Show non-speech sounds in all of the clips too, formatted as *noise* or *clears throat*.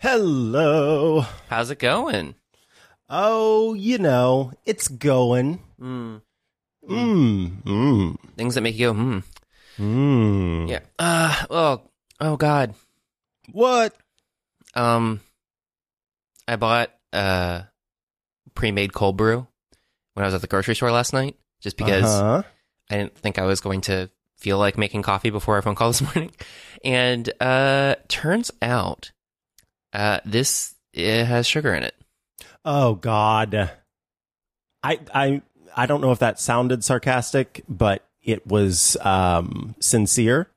Hello. How's it going? Oh, you know, it's going. Mm. Mmm. Mmm. Things that make you go, hmm. Mmm. Yeah. Uh, oh, oh God. What? Um, I bought uh pre-made cold brew when I was at the grocery store last night, just because Uh-huh. I didn't think I was going to feel like making coffee before our phone call this *laughs* morning. And uh, turns out, uh, this it has sugar in it. Oh God. I I I don't know if that sounded sarcastic, but it was um sincere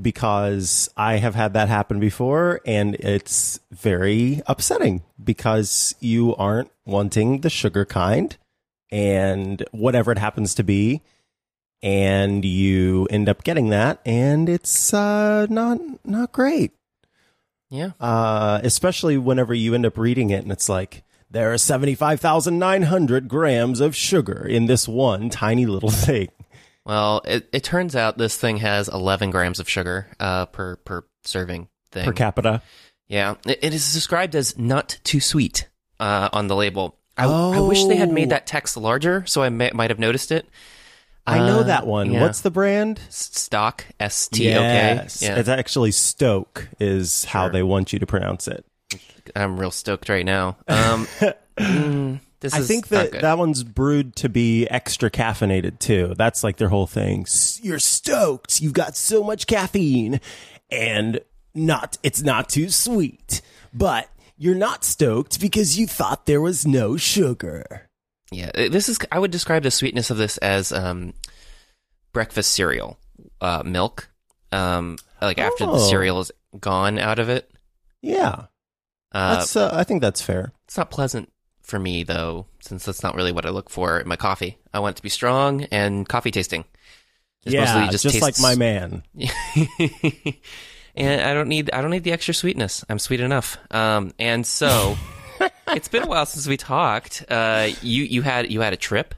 because I have had that happen before and it's very upsetting because you aren't wanting the sugar kind and whatever it happens to be and you end up getting that and it's uh not not great Yeah. uh, especially whenever you end up reading it and it's like there are 75,900 grams of sugar in this one tiny little *laughs* thing. Well, it, it turns out this thing has 11 grams of sugar uh, per per serving thing. per capita. Yeah, it, it is described as not too sweet uh, on the label. I, I wish they had made Oh. that text larger, so I may, might have noticed it. I know Uh, that one. yeah. What's the brand? Stock S T O K. Yes. Yeah, It's actually Stoke is how Sure. they want you to pronounce it. I'm real stoked right now. Um, *laughs* mm, this I is think not that good. that one's brewed to be extra caffeinated too. That's like their whole thing. S- You're stoked. You've got so much caffeine and not it's not too sweet. But you're not stoked because you thought there was no sugar. Yeah, uh, this is. I would describe the sweetness of this as um, breakfast cereal, uh, milk. Um, like after the Oh. cereal is gone out of it. Yeah. Uh, That's uh, I think that's fair. It's not pleasant for me though, since that's not really what I look for in my coffee. I want it to be strong and coffee tasting. It's yeah, just, like tastes- my man. *laughs* and I don't need I don't need the extra sweetness. I'm sweet enough. Um, and so *laughs* it's been a while since we talked. Uh, you you had you had a trip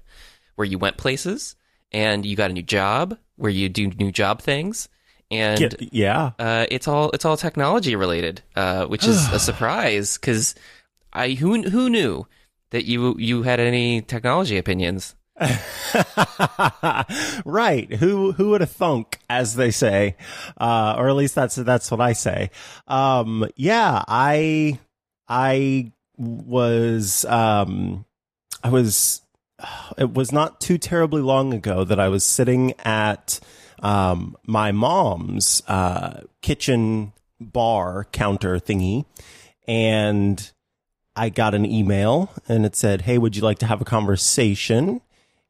where you went places, and you got a new job where you do new job things, and Get- yeah. uh, it's all it's all technology related, uh, which is a *sighs* surprise because I who who knew that you you had any technology opinions. *laughs* right. Who who would have thunk, as they say, uh, or at least that's that's what I say. Um, yeah, I I was um, I was. It was not too terribly long ago that I was sitting at um, my mom's uh, kitchen bar counter thingy, and I got an email and it said, Hey, would you like to have a conversation?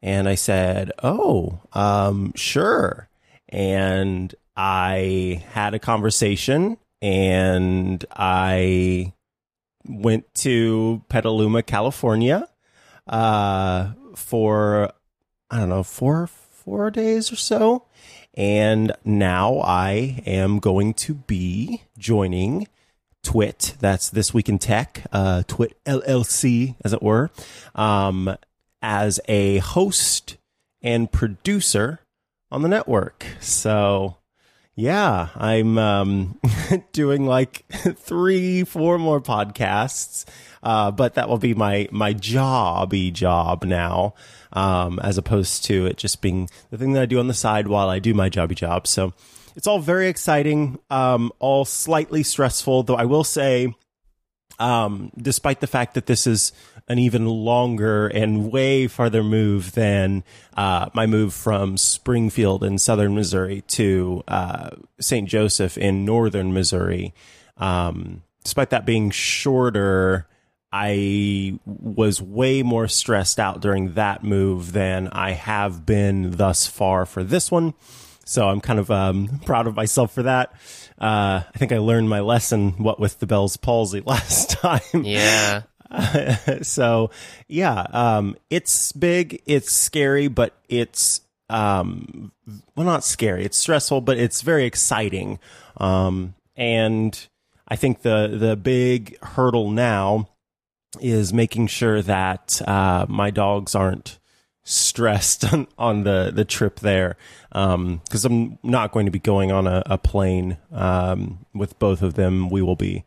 And I said, Oh, um, sure. And I had a conversation and I went to Petaluma, California, uh, for, I don't know, four, four days or so. And now I am going to be joining Twit. That's This Week in Tech, uh, Twit LLC, as it were, um, as a host and producer on the network. So, yeah, I'm um, *laughs* doing like *laughs* three, four more podcasts, uh, but that will be my my jobby job now, um, as opposed to it just being the thing that I do on the side while I do my jobby job. So it's all very exciting, um, all slightly stressful, though I will say um, despite the fact that this is an even longer and way farther move than uh, my move from Springfield in southern Missouri to uh, St. Joseph in northern Missouri. Um, despite that being shorter, I was way more stressed out during that move than I have been thus far for this one. So I'm kind of um, *laughs* proud of myself for that. Uh, I think I learned my lesson, what with the Bell's palsy *laughs* last time. Yeah, *laughs* so yeah, um, it's big, it's scary, but it's um, well, not scary. It's stressful, but it's very exciting. Um, and I think the the big hurdle now is making sure that uh, my dogs aren't stressed *laughs* on, on the the trip there because I'm not going to be going on a, a plane um, with both of them. We will be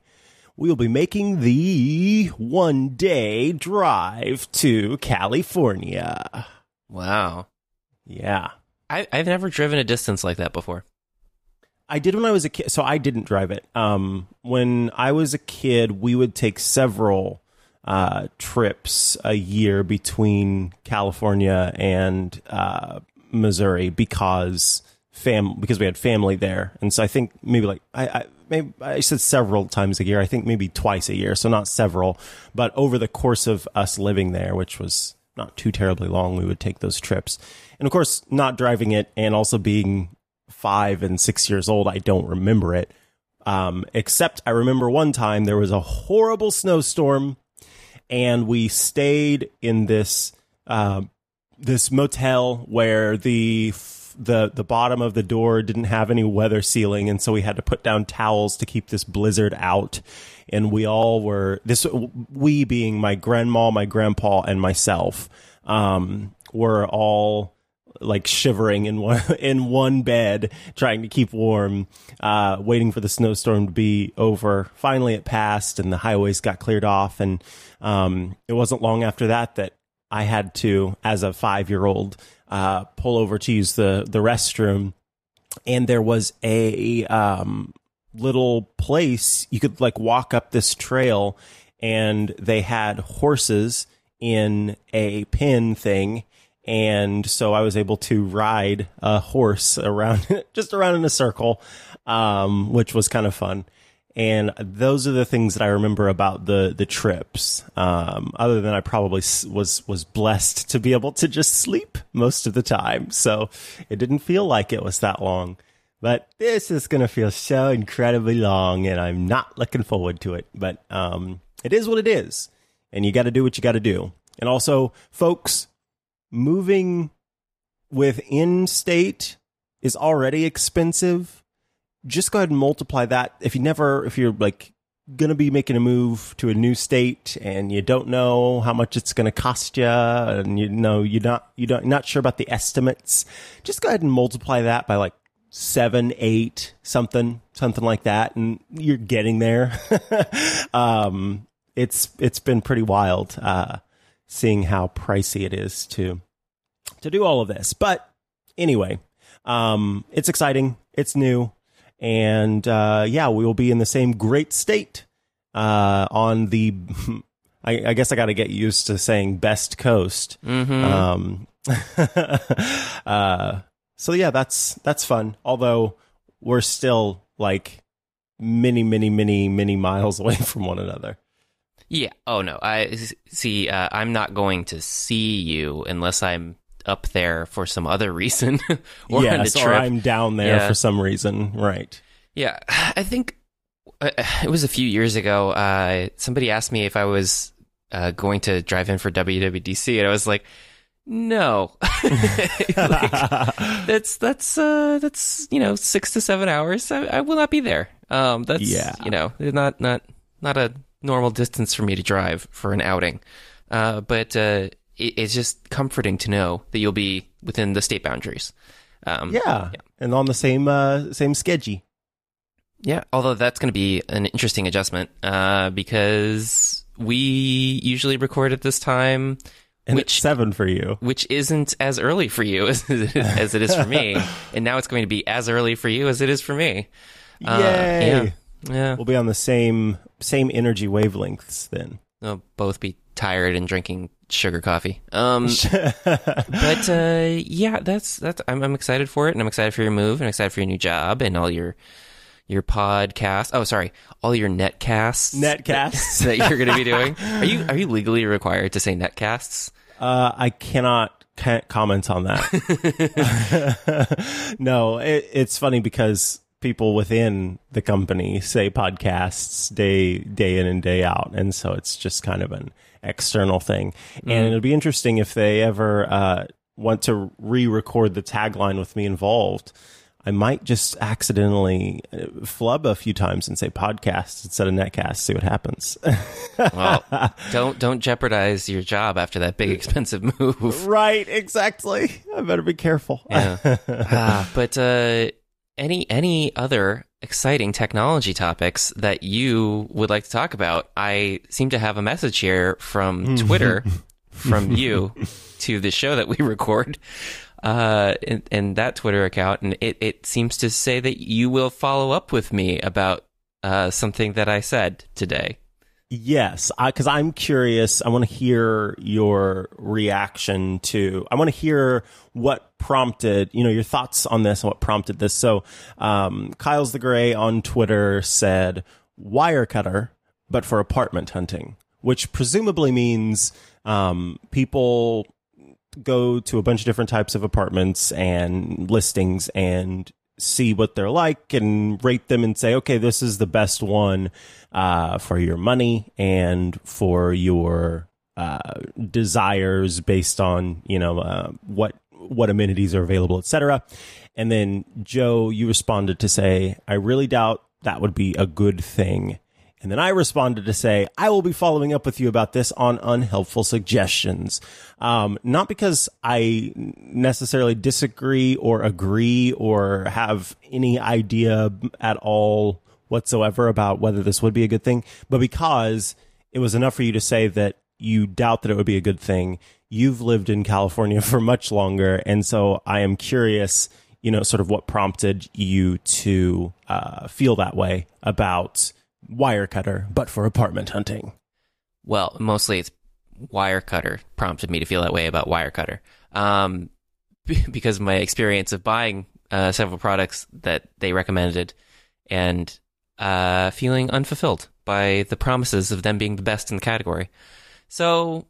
we will be making the one day drive to California. Wow. Yeah. I, I've never driven a distance like that before. I did when I was a kid, so I didn't drive it. Um, when I was a kid, we would take several uh, trips a year between California and uh, Missouri because fam because we had family there, and so I think maybe like I, I maybe I said several times a year. I think maybe twice a year, so not several, but over the course of us living there, which was not too terribly long, we would take those trips, and of course, not driving it and also being five and six years old, I don't remember it. Um, except I remember one time there was a horrible snowstorm, and we stayed in this uh, this motel where the the the bottom of the door didn't have any weather sealing, and so we had to put down towels to keep this blizzard out. And we all were this we being my grandma, my grandpa, and myself um, were all like shivering in one *laughs* in one bed, trying to keep warm, uh, waiting for the snowstorm to be over. Finally, it passed, and the highways got cleared off. And um, it wasn't long after that that I had to, as a five year old, uh, pull over to use the the restroom, and there was a um, little place you could like walk up this trail, and they had horses in a pin thing and so I was able to ride a horse around, *laughs* just around in a circle, um, which was kind of fun. And those are the things that I remember about the the trips. Um, other than I probably was was blessed to be able to just sleep most of the time, so it didn't feel like it was that long. But this is going to feel so incredibly long, and I'm not looking forward to it. But um, it is what it is, and you got to do what you got to do. And also, folks, moving within state is already expensive. Just go ahead and multiply that. If you never, if you're like going to be making a move to a new state and you don't know how much it's going to cost you and you know you're not you don't not sure about the estimates just go ahead and multiply that by like seven eight something something like that and you're getting there *laughs* um it's it's been pretty wild uh seeing how pricey it is to to do all of this. But anyway, um, it's exciting. It's new, and uh, yeah, we will be in the same great state uh, on the. *laughs* I, I guess I got to get used to saying best coast. Mm-hmm. Um, *laughs* uh, so yeah, that's that's fun. Although we're still like many, many, many, many miles *laughs* away from one another. Yeah. Oh no. I see. Uh, I'm not going to see you unless I'm up there for some other reason, *laughs* or yes, or. I'm down there Yeah. for some reason. Right. Yeah, I think uh, it was a few years ago. Uh, somebody asked me if I was uh, going to drive in for WWDC, and I was like, "No, *laughs* Like, *laughs* that's that's uh, that's you know six to seven hours. I, I will not be there. Um, that's Yeah. you know not not not a normal distance for me to drive for an outing. Uh, but uh, it, it's just comforting to know that you'll be within the state boundaries. Um, yeah. And on the same uh, same schedule. Yeah, although that's going to be an interesting adjustment uh, because we usually record at this time, And which seven for you. which isn't as early for you *laughs* as, as it is for me, *laughs* and now it's going to be as early for you as it is for me. Uh, Yay! yeah, yeah. We'll be on the same same energy wavelengths then. They'll both be tired and drinking sugar coffee. Um, *laughs* but uh, yeah, that's that's. I'm, I'm excited for it, and I'm excited for your move, and excited for your new job, and all your your podcast. Oh, sorry, all your netcasts. Netcasts. that *laughs* you're going to be doing. *laughs* Are you are you legally required to say netcasts? Uh, I cannot comment on that. no, it, it's funny because people within the company say podcasts day day in and day out, and so it's just kind of an external thing. And it'll be interesting if they ever uh, want to re-record the tagline with me involved. I might just accidentally uh, flub a few times and say podcast instead of netcast. See what happens. *laughs* Well, *laughs* don't don't jeopardize your job after that big expensive move. right, exactly. I better be careful. Yeah. *laughs* Ah, but uh, any any other exciting technology topics that you would like to talk about. I seem to have a message here from Twitter *laughs* from you to the show that we *laughs* record uh, in, in that Twitter account, and it, it seems to say that you will follow up with me about uh, something that I said today. Yes, because I'm curious. I want to hear your reaction to. I want to hear what prompted, you know, your thoughts on this and what prompted this. So, um, Kyle's the Gray on Twitter said Wirecutter, but for apartment hunting, which presumably means um, people go to a bunch of different types of apartments and listings and see what they're like and rate them and say, okay, this is the best one uh, for your money and for your uh, desires based on you know uh, what what amenities are available, etc. And then Joe, you responded to say, I really doubt that would be a good thing. And then I responded to say, I will be following up with you about this on unhelpful suggestions. Um, not because I necessarily disagree or agree or have any idea at all whatsoever about whether this would be a good thing, but because it was enough for you to say that you doubt that it would be a good thing. You've lived in California *laughs* for much longer. And so I am curious, you know, sort of what prompted you to uh, feel that way about Wirecutter, but for apartment hunting. Well, mostly it's Wirecutter prompted me to feel that way about Wirecutter, um, *laughs* because my experience of buying uh, several products that they recommended and uh, feeling unfulfilled by the promises of them being the best in the category. So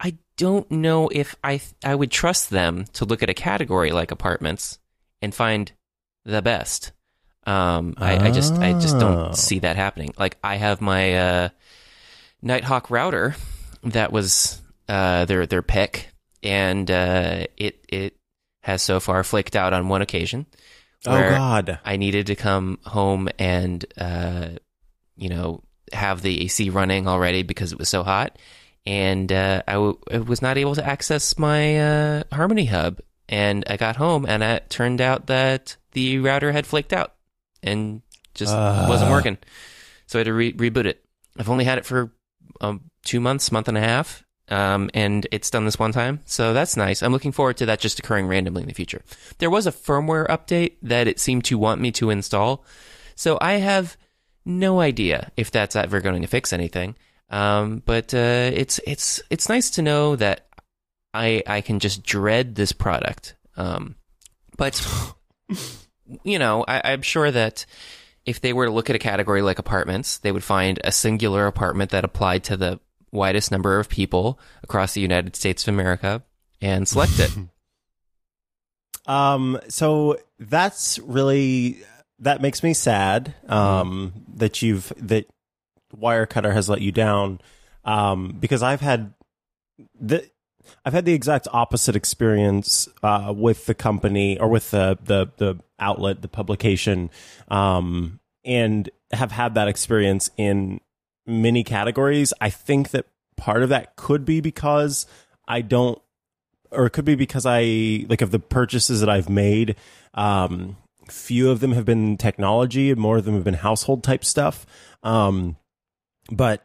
I don't know if I I would trust them to look at a category like apartments and find the best. Um, I, I just I just Oh. don't see that happening. Like I have my uh, Nighthawk router that was uh, their their pick, and uh, it it has so far flaked out on one occasion. Oh God. I needed to come home and uh, you know have the AC running already because it was so hot, and uh, I, w- I was not able to access my uh, Harmony Hub. And I got home, and it turned out that the router had flaked out and just Ah. wasn't working. So I had to re- reboot it. I've only had it for um, two months, month and a half, um, and it's done this one time. So that's nice. I'm looking forward to that just occurring randomly in the future. There was a firmware update that it seemed to want me to install. So I have no idea if that's ever going to fix anything. Um, but uh, it's it's it's nice to know that I I can just dread this product. Um, but you know, I, I'm sure that if they were to look at a category like apartments, they would find a singular apartment that applied to the widest number of people across the United States of America and select it. *laughs* Um, so that's really that makes me sad. Um, that you've that Wirecutter has let you down. Um, because I've had the I've had the exact opposite experience uh, with the company or with the the the outlet, the publication, um, and have had that experience in many categories. I think that part of that could be because I don't or it could be because I like of the purchases that I've made. Um, few of them have been technology, more of them have been household type stuff. Um, but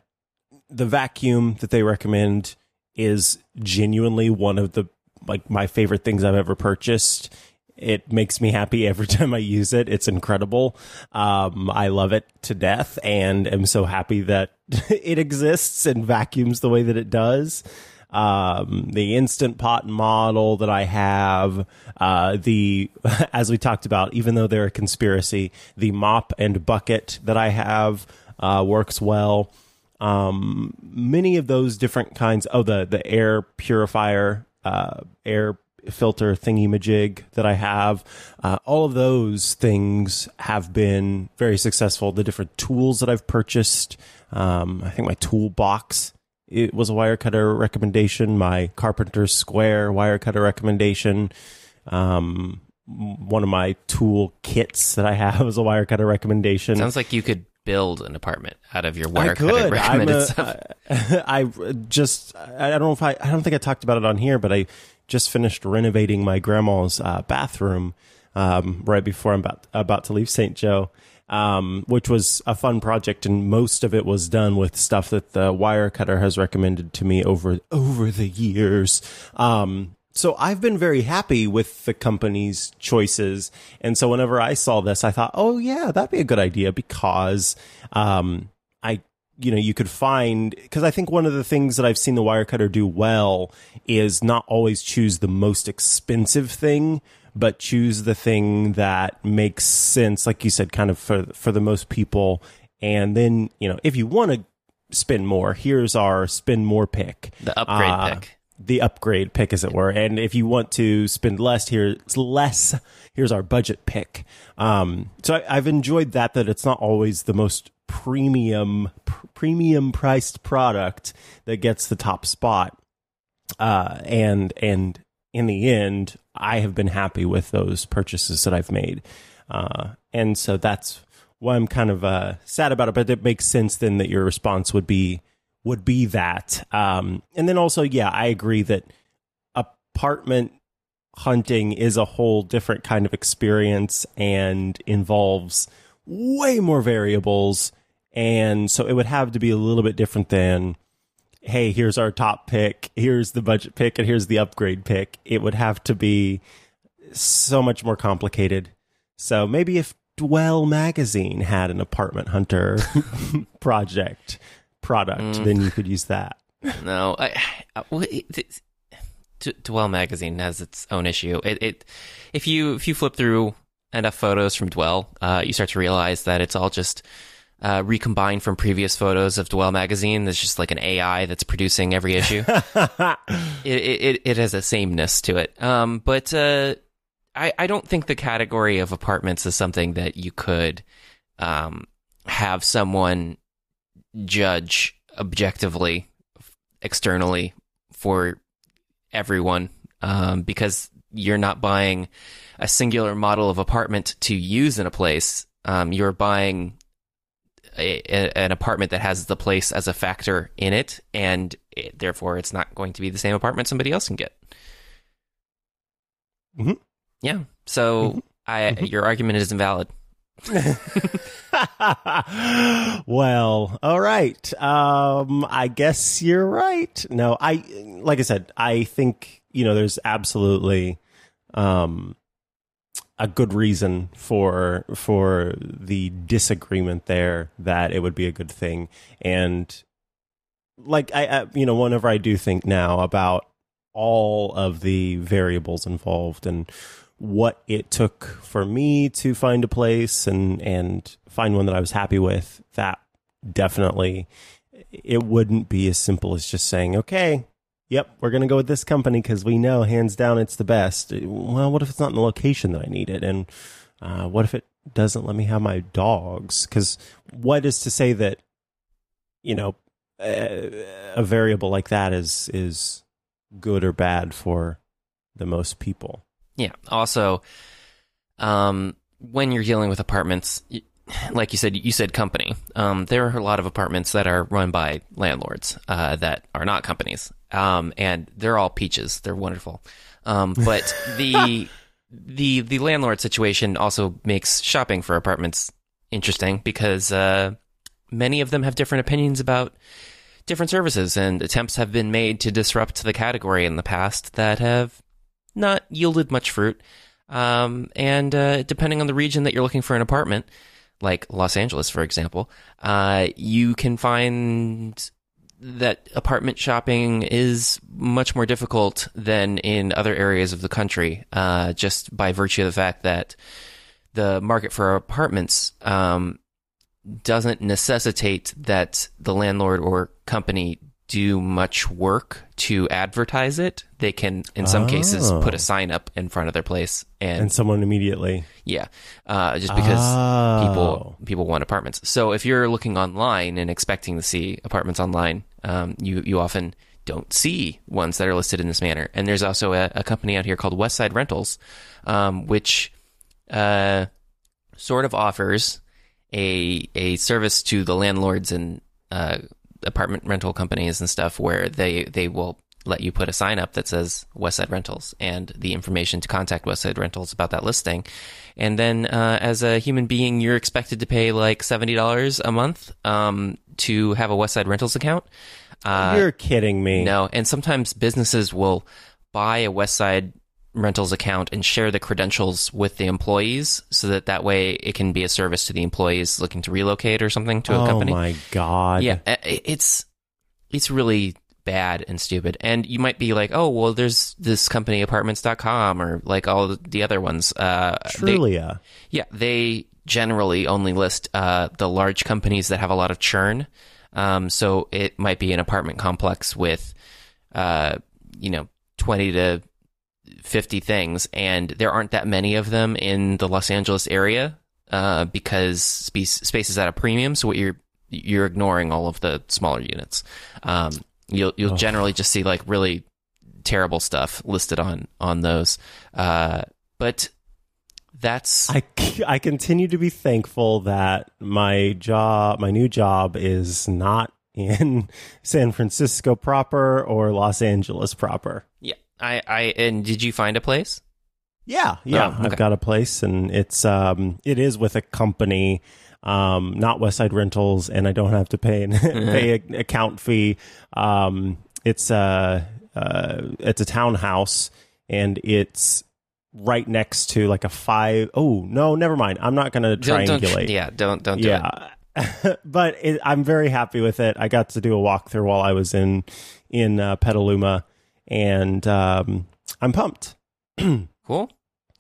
the vacuum that they recommend is genuinely one of the like my favorite things I've ever purchased. It makes me happy every *laughs* time I use it. It's incredible. Um, I love it to death and am so happy that *laughs* it exists and vacuums the way that it does um, the instant pot model that I have, uh, the, *laughs* as we talked about, even though they're a conspiracy, the mop and bucket that I have, uh, works well. Um, many of those different kinds, oh, the, the air purifier, uh, air filter thingy majig that I have, uh, all of those things have been very successful. The different tools that I've purchased, um, I think my toolbox it was a Wirecutter recommendation. My carpenter's Square Wirecutter recommendation. Um, one of my tool kits that I have is a Wirecutter recommendation. Sounds like you could build an apartment out of your I wire could. cutter *laughs* I'm recommended a- stuff. *laughs* I just I don't know if I I don't think I talked about it on here, but I just finished renovating my grandma's uh, bathroom um, right before I'm about about to leave St. Joe. um, which was a fun project, and most of it was done with stuff that the Wirecutter has recommended to me over over the years. Um, so I've been very happy with the company's choices, and so whenever I saw this, I thought, oh yeah, that'd be a good idea because um, I you know you could find because I think one of the things that I've seen the Wirecutter do well is not always choose the most expensive thing but choose the thing that makes sense, like you said, kind of for for the most people. And then you know, if you want to spend more, here's our spend more pick, the upgrade uh, pick, the upgrade pick, as it were. And if you want to spend less, here's less. Here's our budget pick. Um, so I, I've enjoyed that. That it's not always the most premium pr- premium priced product that gets the top spot. Uh, and and in the end, I have been happy with those purchases that I've made. Uh, and so that's why I'm kind of uh, sad about it. But it makes sense then that your response would be would be that. Um, and then also, yeah, I agree that apartment hunting is a whole different kind of experience and involves way more variables. And so it would have to be a little bit different than hey, here's our top pick, here's the budget pick, and here's the upgrade pick. It would have to be so much more complicated. So maybe if Dwell magazine had an apartment hunter *laughs* project product, mm. then you could use that. *laughs* No, I, I it, Dwell magazine has its own issue. It, it, if you if you flip through enough photos from Dwell, uh, you start to realize that it's all just uh, recombined from previous photos of Dwell magazine. There's just like an AI that's producing every issue. *laughs* it, it, it has a sameness to it. Um, but uh, I I don't think the category of apartments is something that you could um, have someone judge objectively externally for everyone um, because you're not buying a singular model of apartment to use in a place. Um, you're buying a, a, an apartment that has the place as a factor in it, and it, therefore it's not going to be the same apartment somebody else can get. Mm-hmm. Yeah. So mm-hmm. I, mm-hmm. your argument is invalid. *laughs* well, all right. Um, I guess you're right. No, I like I said, I think you know there's absolutely um a good reason for for the disagreement there that it would be a good thing and like I, I, you know whenever i do think now about all of the variables involved and what it took for me to find a place and and find one that i was happy with that definitely it wouldn't be as simple as just saying okay yep, we're going to go with this company because we know hands down it's the best. Well, what if it's not in the location that I need it? And uh, what if it doesn't let me have my dogs? Because what is to say that, you know, a, a variable like that is is good or bad for the most people? Yeah. Also, um, when you're dealing with apartments, like you said, you said company. Um, there are a lot of apartments that are run by landlords uh, that are not companies, um, and they're all peaches. They're wonderful. Um, but *laughs* the the the landlord situation also makes shopping for apartments interesting because uh, many of them have different opinions about different services, and attempts have been made to disrupt the category in the past that have not yielded much fruit. Um, and uh, depending on the region that you're looking for an apartment, like Los Angeles, for example, uh, you can find that apartment shopping is much more difficult than in other areas of the country, uh, just by virtue of the fact that the market for apartments um, doesn't necessitate that the landlord or company do much work to advertise it. They can, in some oh. cases, put a sign up in front of their place, and, and someone immediately, yeah, uh, just because oh. people people want apartments. So if you're looking online and expecting to see apartments online, um, you you often don't see ones that are listed in this manner. And there's also a, a company out here called Westside Rentals, um, which uh, sort of offers a a service to the landlords and uh, apartment rental companies and stuff where they they will let you put a sign up that says Westside Rentals and the information to contact Westside Rentals about that listing. And then, uh, as a human being, you're expected to pay like seventy dollars a month um, to have a Westside Rentals account. Uh, You're kidding me. no, and sometimes businesses will buy a Westside Rentals account and share the credentials with the employees, so that that way it can be a service to the employees looking to relocate or something to a company. oh my god. Yeah, it's it's really bad and stupid. And you might be like, oh, well, there's this company, apartments.com, or like all the other ones. Uh, they- yeah, they generally only list uh, the large companies that have a lot of churn. Um, so it might be an apartment complex with, uh, you know, 20 to 50 things, and there aren't that many of them in the Los Angeles area uh, because space, space is at a premium. So what you're you're ignoring all of the smaller units. Um, you'll you'll generally just see like really terrible stuff listed on on those. Uh, but that's I, I continue to be thankful that my job, my new job, is not in *laughs* San Francisco proper or Los Angeles proper. yeah. I I and did you find a place? Yeah, yeah. Oh, okay. I've got a place, and it's um, it is with a company, um, not Westside Rentals, and I don't have to pay an *laughs* *laughs* pay an account fee. Um, it's a uh, it's a townhouse, and it's right next to like a five oh no, never mind. I'm not going to Don't, don't triangulate. yeah, don't don't do it. yeah. *laughs* but it, I'm very happy with it. I got to do a walkthrough while I was in in uh, Petaluma, and um, I'm pumped. *clears throat* Cool.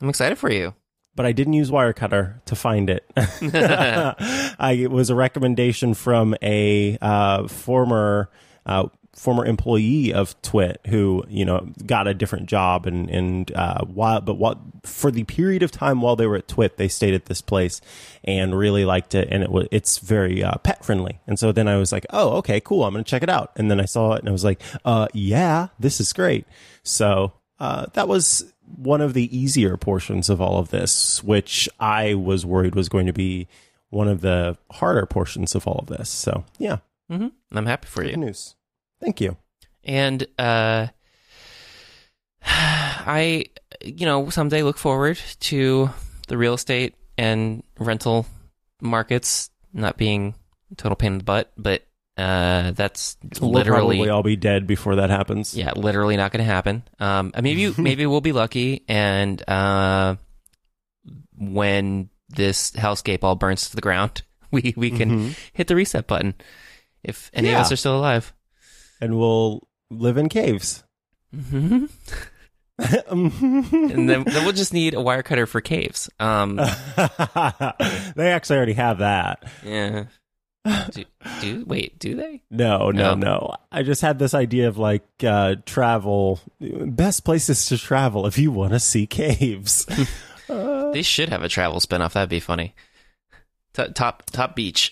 I'm excited for you. but I didn't use Wirecutter to find it. *laughs* *laughs* I, it was a recommendation from a uh, former uh, former employee of Twit who you know got a different job and and uh, while but what for the period of time while they were at Twit they stayed at this place and really liked it and it was it's very uh, pet friendly and so then I was like oh okay cool I'm gonna check it out and then I saw it and I was like uh yeah this is great so uh, that was one of the easier portions of all of this, which I was worried was going to be one of the harder portions of all of this. So, yeah, hmm I'm happy for you. good you. news. Thank you. And uh, *sighs* I, you know, someday look forward to the real estate and rental markets not being a total pain in the butt, but uh, that's We'll literally probably all be dead before that happens. yeah, literally not going to happen. Um, and maybe *laughs* maybe we'll be lucky, and uh, when this hellscape all burns to the ground, *laughs* we we can Mhm. hit the reset button if any Yeah. of us are still alive. And we'll live in caves. hmm *laughs* and then, then we'll just need a Wirecutter for caves. Um, *laughs* they actually already have that. yeah. Do, do wait? Do they? No, no, No. no. I just had this idea of like uh, travel, best places to travel if you want to see caves. *laughs* They should have a travel spinoff. That'd be funny. T- top top beach.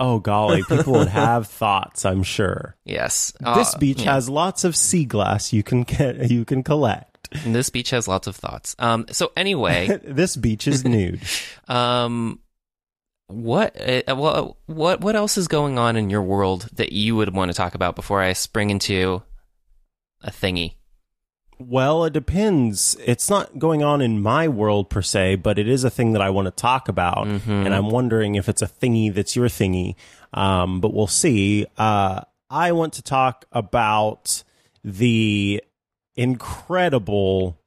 Oh golly, people would *laughs* have thoughts. I'm sure. yes. this Uh, beach yeah. has lots of sea glass you can get. You can collect. This beach has lots of thoughts. Um. So anyway, *laughs* this beach is nude. *laughs* um, what? Uh, well, what? What else is going on in your world that you would want to talk about before I spring into a thingy? Well, it depends. It's not going on in my world per se, but it is a thing that I want to talk about, Mm-hmm. and I'm wondering if it's a thingy that's your thingy. Um, but we'll see. Uh, I want to talk about the incredible,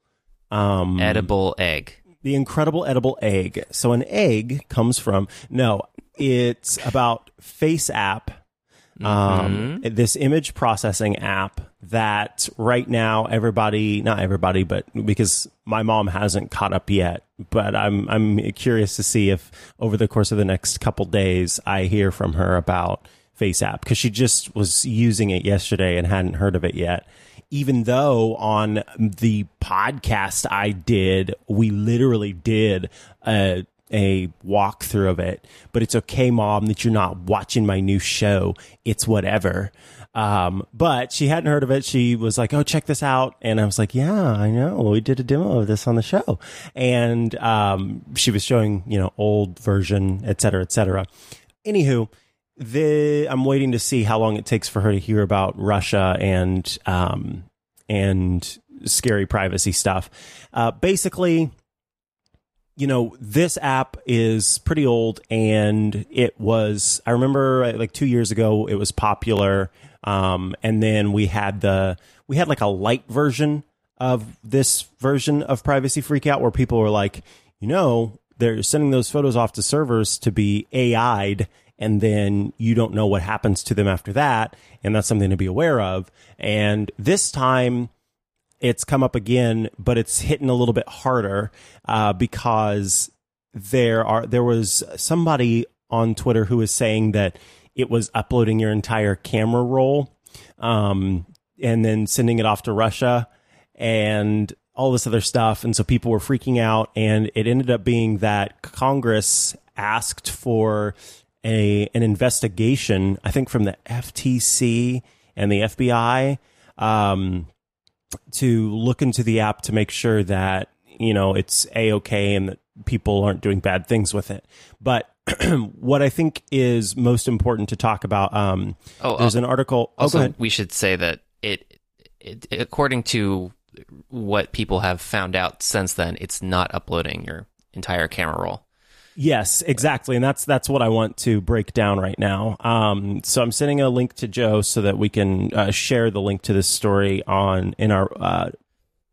um, Edible egg. the incredible edible egg. So an egg comes from no, it's about FaceApp, um, this image processing app that right now everybody, not everybody, but because my mom hasn't caught up yet, but I'm I'm curious to see if over the course of the next couple days I hear from her about FaceApp because she just was using it yesterday and hadn't heard of it yet. Even though on the podcast I did, we literally did a a walkthrough of it. But it's okay, mom, that you're not watching my new show. It's whatever. Um, but she hadn't heard of it. She was like, "Oh, check this out," and I was like, "Yeah, I know. We did a demo of this on the show." And um, she was showing, you know, old version, et cetera, et cetera. Anywho, the I'm waiting to see how long it takes for her to hear about Russia and um and scary privacy stuff. Uh, basically, you know, this app is pretty old and it was, I remember like two years ago, it was popular. Um, and then we had the, we had like a light version of this version of Privacy Freakout where people were like, you know, they're sending those photos off to servers to be AI'd and then you don't know what happens to them after that. And that's something to be aware of. And this time, it's come up again, but it's hitting a little bit harder uh, because there are there was somebody on Twitter who was saying that it was uploading your entire camera roll um, and then sending it off to Russia and all this other stuff. And so people were freaking out, and it ended up being that Congress asked for a an investigation, I think from the FTC and the FBI. Um, to look into the app to make sure that you know it's a okay and that people aren't doing bad things with it. But *clears throat* what I think is most important to talk about, um, oh, there's uh, an article. Oh, also, we should say that it, it, according to what people have found out since then, it's not uploading your entire camera roll. Yes, exactly, and that's that's what I want to break down right now. Um, so I'm sending a link to Joe so that we can uh, share the link to this story on in our uh,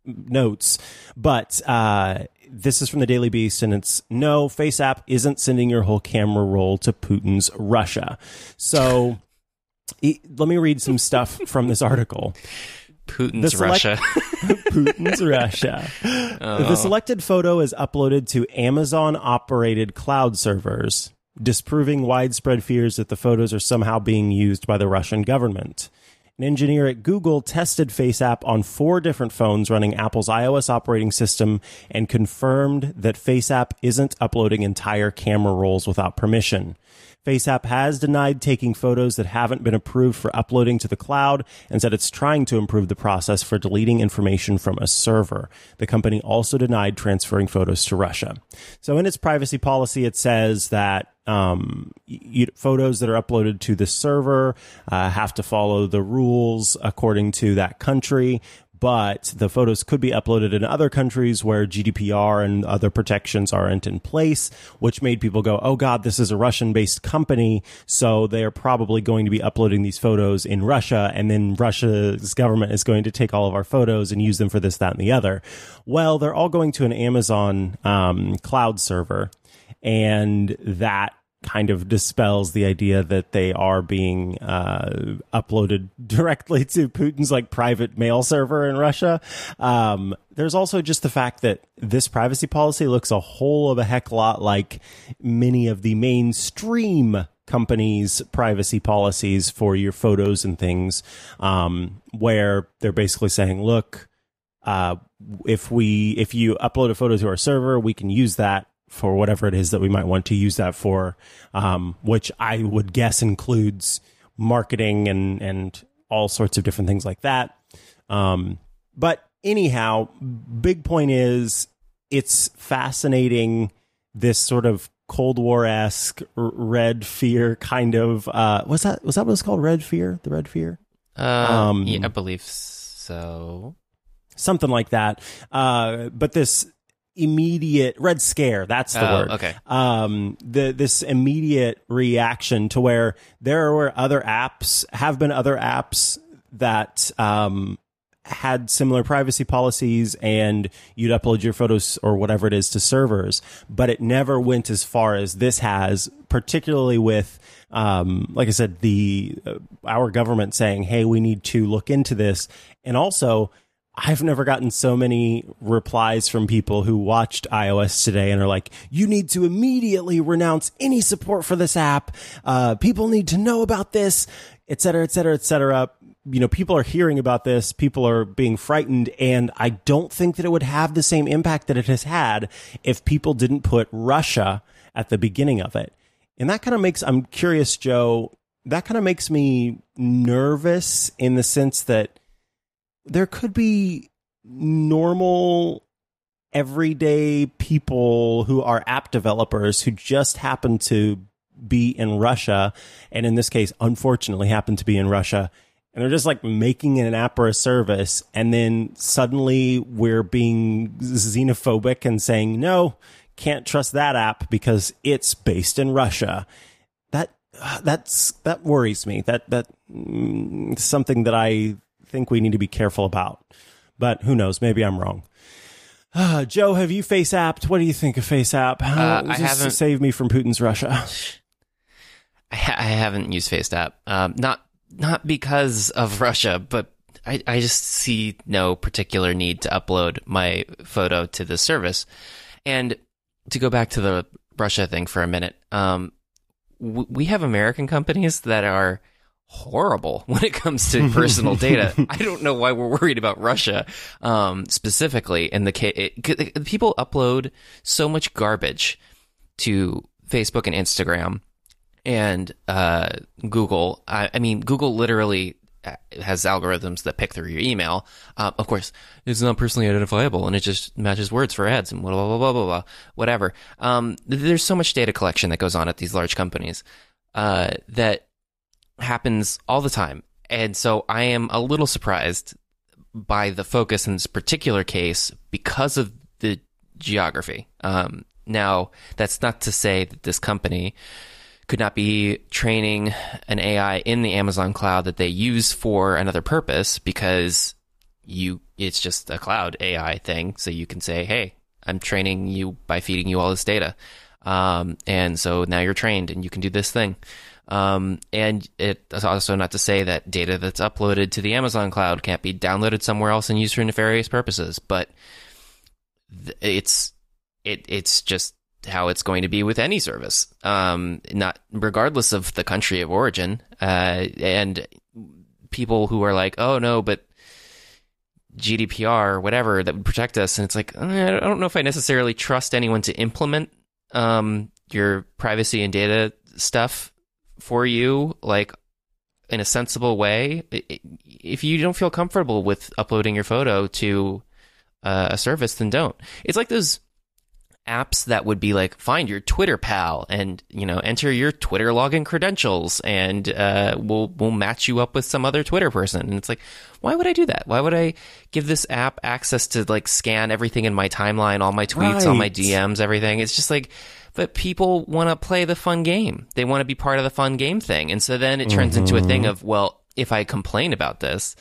notes. But uh, this is from the Daily Beast, and it's no FaceApp isn't sending your whole camera roll to Putin's Russia. So. let me read some stuff from this article. Putin's select- Russia. *laughs* Putin's *laughs* Russia. Oh. The uh-huh. selected photo is uploaded to Amazon operated cloud servers, disproving widespread fears that the photos are somehow being used by the Russian government. An engineer at Google tested FaceApp on four different phones running Apple's iOS operating system and confirmed that FaceApp isn't uploading entire camera rolls without permission. FaceApp has denied taking photos that haven't been approved for uploading to the cloud and said it's trying to improve the process for deleting information from a server. The company also denied transferring photos to Russia. So in its privacy policy, it says that um, you, photos that are uploaded to the server uh, have to follow the rules according to that country but the photos could be uploaded in other countries where GDPR and other protections aren't in place, which made people go, oh God, this is a Russian based company. So they are probably going to be uploading these photos in Russia. And then Russia's government is going to take all of our photos and use them for this, that, and the other. Well, they're all going to an Amazon um, cloud server. And that kind of dispels the idea that they are being uh, uploaded *laughs* directly to Putin's like private mail server in Russia. Um, there's also just the fact that this privacy policy looks a whole of a heck lot like many of the mainstream companies' privacy policies for your photos and things, um, where they're basically saying, look, uh, if we if you upload a photo to our server, we can use that for whatever it is that we might want to use that for, um, which I would guess includes marketing and and all sorts of different things like that. Um, but anyhow, big point is it's fascinating this sort of Cold War esque red fear kind of uh, was that was that what it's called? Red fear? The red fear? Uh, um, yeah, I believe so. something like that. Uh, but this immediate red scare that's the oh, word. okay. Um the this immediate reaction to where there were other apps have been other apps that um had similar privacy policies and you'd upload your photos or whatever it is to servers but it never went as far as this has particularly with um, like I said, the uh, our government saying, "Hey, we need to look into this," and also I've never gotten so many replies from people who watched iOS today and are like, you need to immediately renounce any support for this app. Uh, people need to know about this, et cetera, et cetera, et cetera. You know, people are hearing about this. People are being frightened. And I don't think that it would have the same impact that it has had if people didn't put Russia at the beginning of it. And that kind of makes, I'm curious, Joe, that kind of makes me nervous in the sense that there could be normal everyday people who are app developers who just happen to be in Russia, and in this case, unfortunately, happen to be in Russia. And they're just like making an app or a service, and then suddenly we're being xenophobic and saying no, can't trust that app because it's based in Russia. That that's that worries me. That that mm, something that I think we need to be careful about. But who knows? Maybe I'm wrong. *sighs* Uh, Joe, have you face apped? What do you think of FaceApp? Uh, I haven't. Save me from Putin's Russia. *laughs* I, ha- I haven't used FaceApp. Um, not not because of Russia, but I, I just see no particular need to upload my photo to the service. And to go back to the Russia thing for a minute, um, w- we have American companies that are horrible *laughs* when it comes to *laughs* personal data. I don't know why we're worried about Russia um, specifically. In the case, people upload so much garbage to Facebook and Instagram and uh, Google. I, I, mean, Google literally uh, has algorithms that pick through your email. Uh, of course, it's not personally identifiable, and it just matches words for ads and blah blah blah blah blah, blah whatever. Um, there's so much data collection that goes on at these large companies uh, that happens all the time, and so I am a little surprised by the focus in this particular case because of the geography. Um, now, that's not to say that this company could not be training an AI in the Amazon cloud that they use for another purpose because you it's just a cloud AI thing. So you can say, hey, I'm training you by feeding you all this data. Um, and so now you're trained and you can do this thing. Um, and it's also not to say that data that's uploaded to the Amazon cloud can't be downloaded somewhere else and used for nefarious purposes, but it's, it, it's just how it's going to be with any service, um, not regardless of the country of origin. Uh, and people who are like, "Oh no, but GDPR or whatever that would protect us," and it's like, I don't know if I necessarily trust anyone to implement um, your privacy and data stuff for you, like in a sensible way. If you don't feel comfortable with uploading your photo to uh, a service, then don't. It's like those apps that would be like find your Twitter pal and you know enter your Twitter login credentials and uh, we'll we'll match you up with some other Twitter person and it's like why would I do that? Why would I give this app access to like scan everything in my timeline, all my tweets, right. all my DMs, everything? It's just like but people want to play the fun game. They want to be part of the fun game thing. And so then it turns mm-hmm. into a thing mm-hmm. of well, if I complain about this,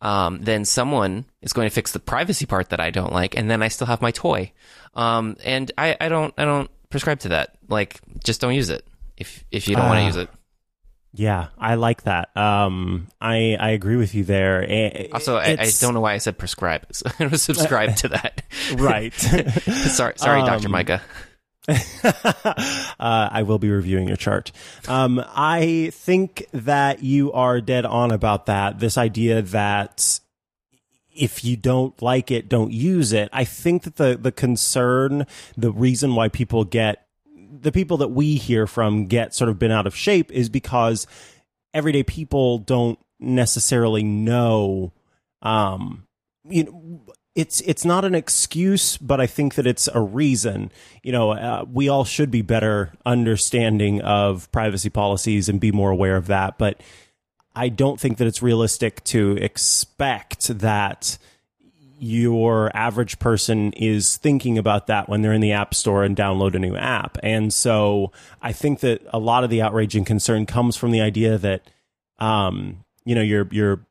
um, then someone is going to fix the privacy part that I don't like, and then I still have my toy. Um, and I, I don't I don't prescribe to that. Like, just don't use it if if you don't uh, want to use it. Yeah, I like that. Um, I I agree with you there. It, also, I, I, don't know why I said prescribe. *laughs* I was subscribe *laughs* to that. right. *laughs* sorry, sorry, um, Doctor Micah. *laughs* uh, I will be reviewing your chart. Um, I think that you are dead on about that. This idea that if you don't like it, don't use it. I think that the the concern, the reason why people get the people that we hear from get sort of been out of shape is because everyday people don't necessarily know um you know it's it's not an excuse, but I think that it's a reason. You know, uh, we all should be better understanding of privacy policies and be more aware of that. But I don't think that it's realistic to expect that your average person is thinking about that when they're in the app store and download a new app. And so I think that a lot of the outrage and concern comes from the idea that um, you know, you're you're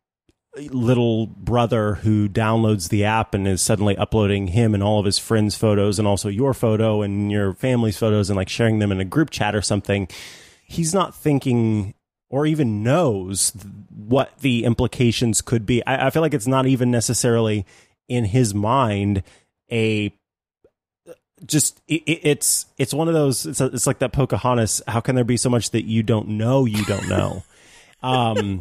little brother who downloads the app and is suddenly uploading him and all of his friends' photos and also your photo and your family's photos and like sharing them in a group chat or something, he's not thinking or even knows what the implications could be. I, I feel like it's not even necessarily in his mind a just it, it's it's one of those it's, a, it's like that pocahontas how can there be so much that you don't know you don't know *laughs* um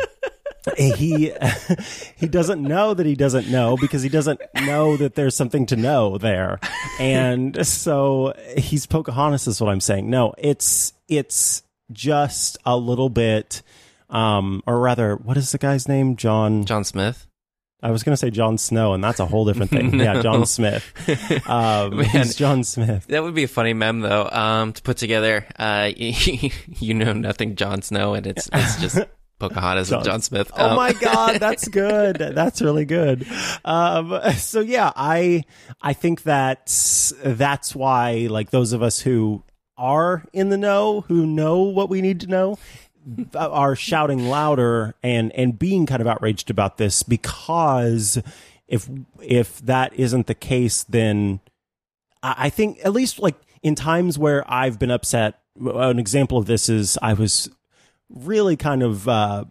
he *laughs* he doesn't know that he doesn't know because he doesn't know that there's something to know there, and so he's Pocahontas is what I'm saying. No, it's it's just a little bit, um, or rather, what is the guy's name? John John Smith. I was going to say Jon Snow, and that's a whole different thing. *laughs* No. Yeah, John Smith. *laughs* Um, Man. he's John Smith. That would be a funny mem though, um, to put together. Uh, you know nothing, Jon Snow, and it's it's just Pocahontas and John Smith. Oh Um, my god, *laughs* that's good. That's really good. Um, so yeah, I I think that that's why like those of us who are in the know, who know what we need to know, are shouting louder and and being kind of outraged about this because if if that isn't the case, then I I think at least like in times where I've been upset. An example of this is I was really kind of uh,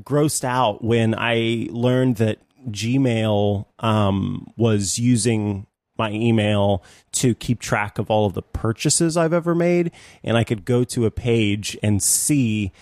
grossed out when I learned that Gmail um, was using my email to keep track of all of the purchases I've ever made. And I could go to a page and see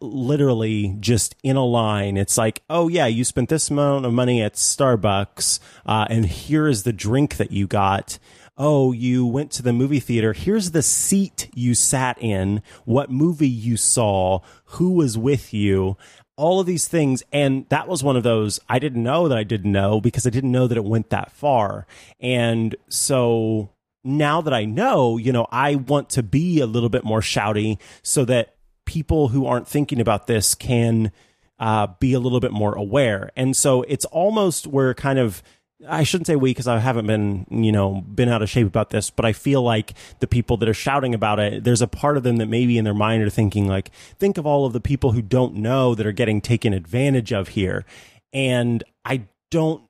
literally just in a line. It's like, oh, yeah, you spent this amount of money at Starbucks, uh, and here is the drink that you got. Oh, you went to the movie theater. Here's the seat you sat in, what movie you saw, who was with you, all of these things. And that was one of those I didn't know that I didn't know because I didn't know that it went that far. And so now that I know, you know, I want to be a little bit more shouty so that people who aren't thinking about this can uh, be a little bit more aware. And so it's almost we're kind of I shouldn't say we because I haven't been, you know, been out of shape about this, but I feel like the people that are shouting about it, there's a part of them that maybe in their mind are thinking like, think of all of the people who don't know that are getting taken advantage of here. And I don't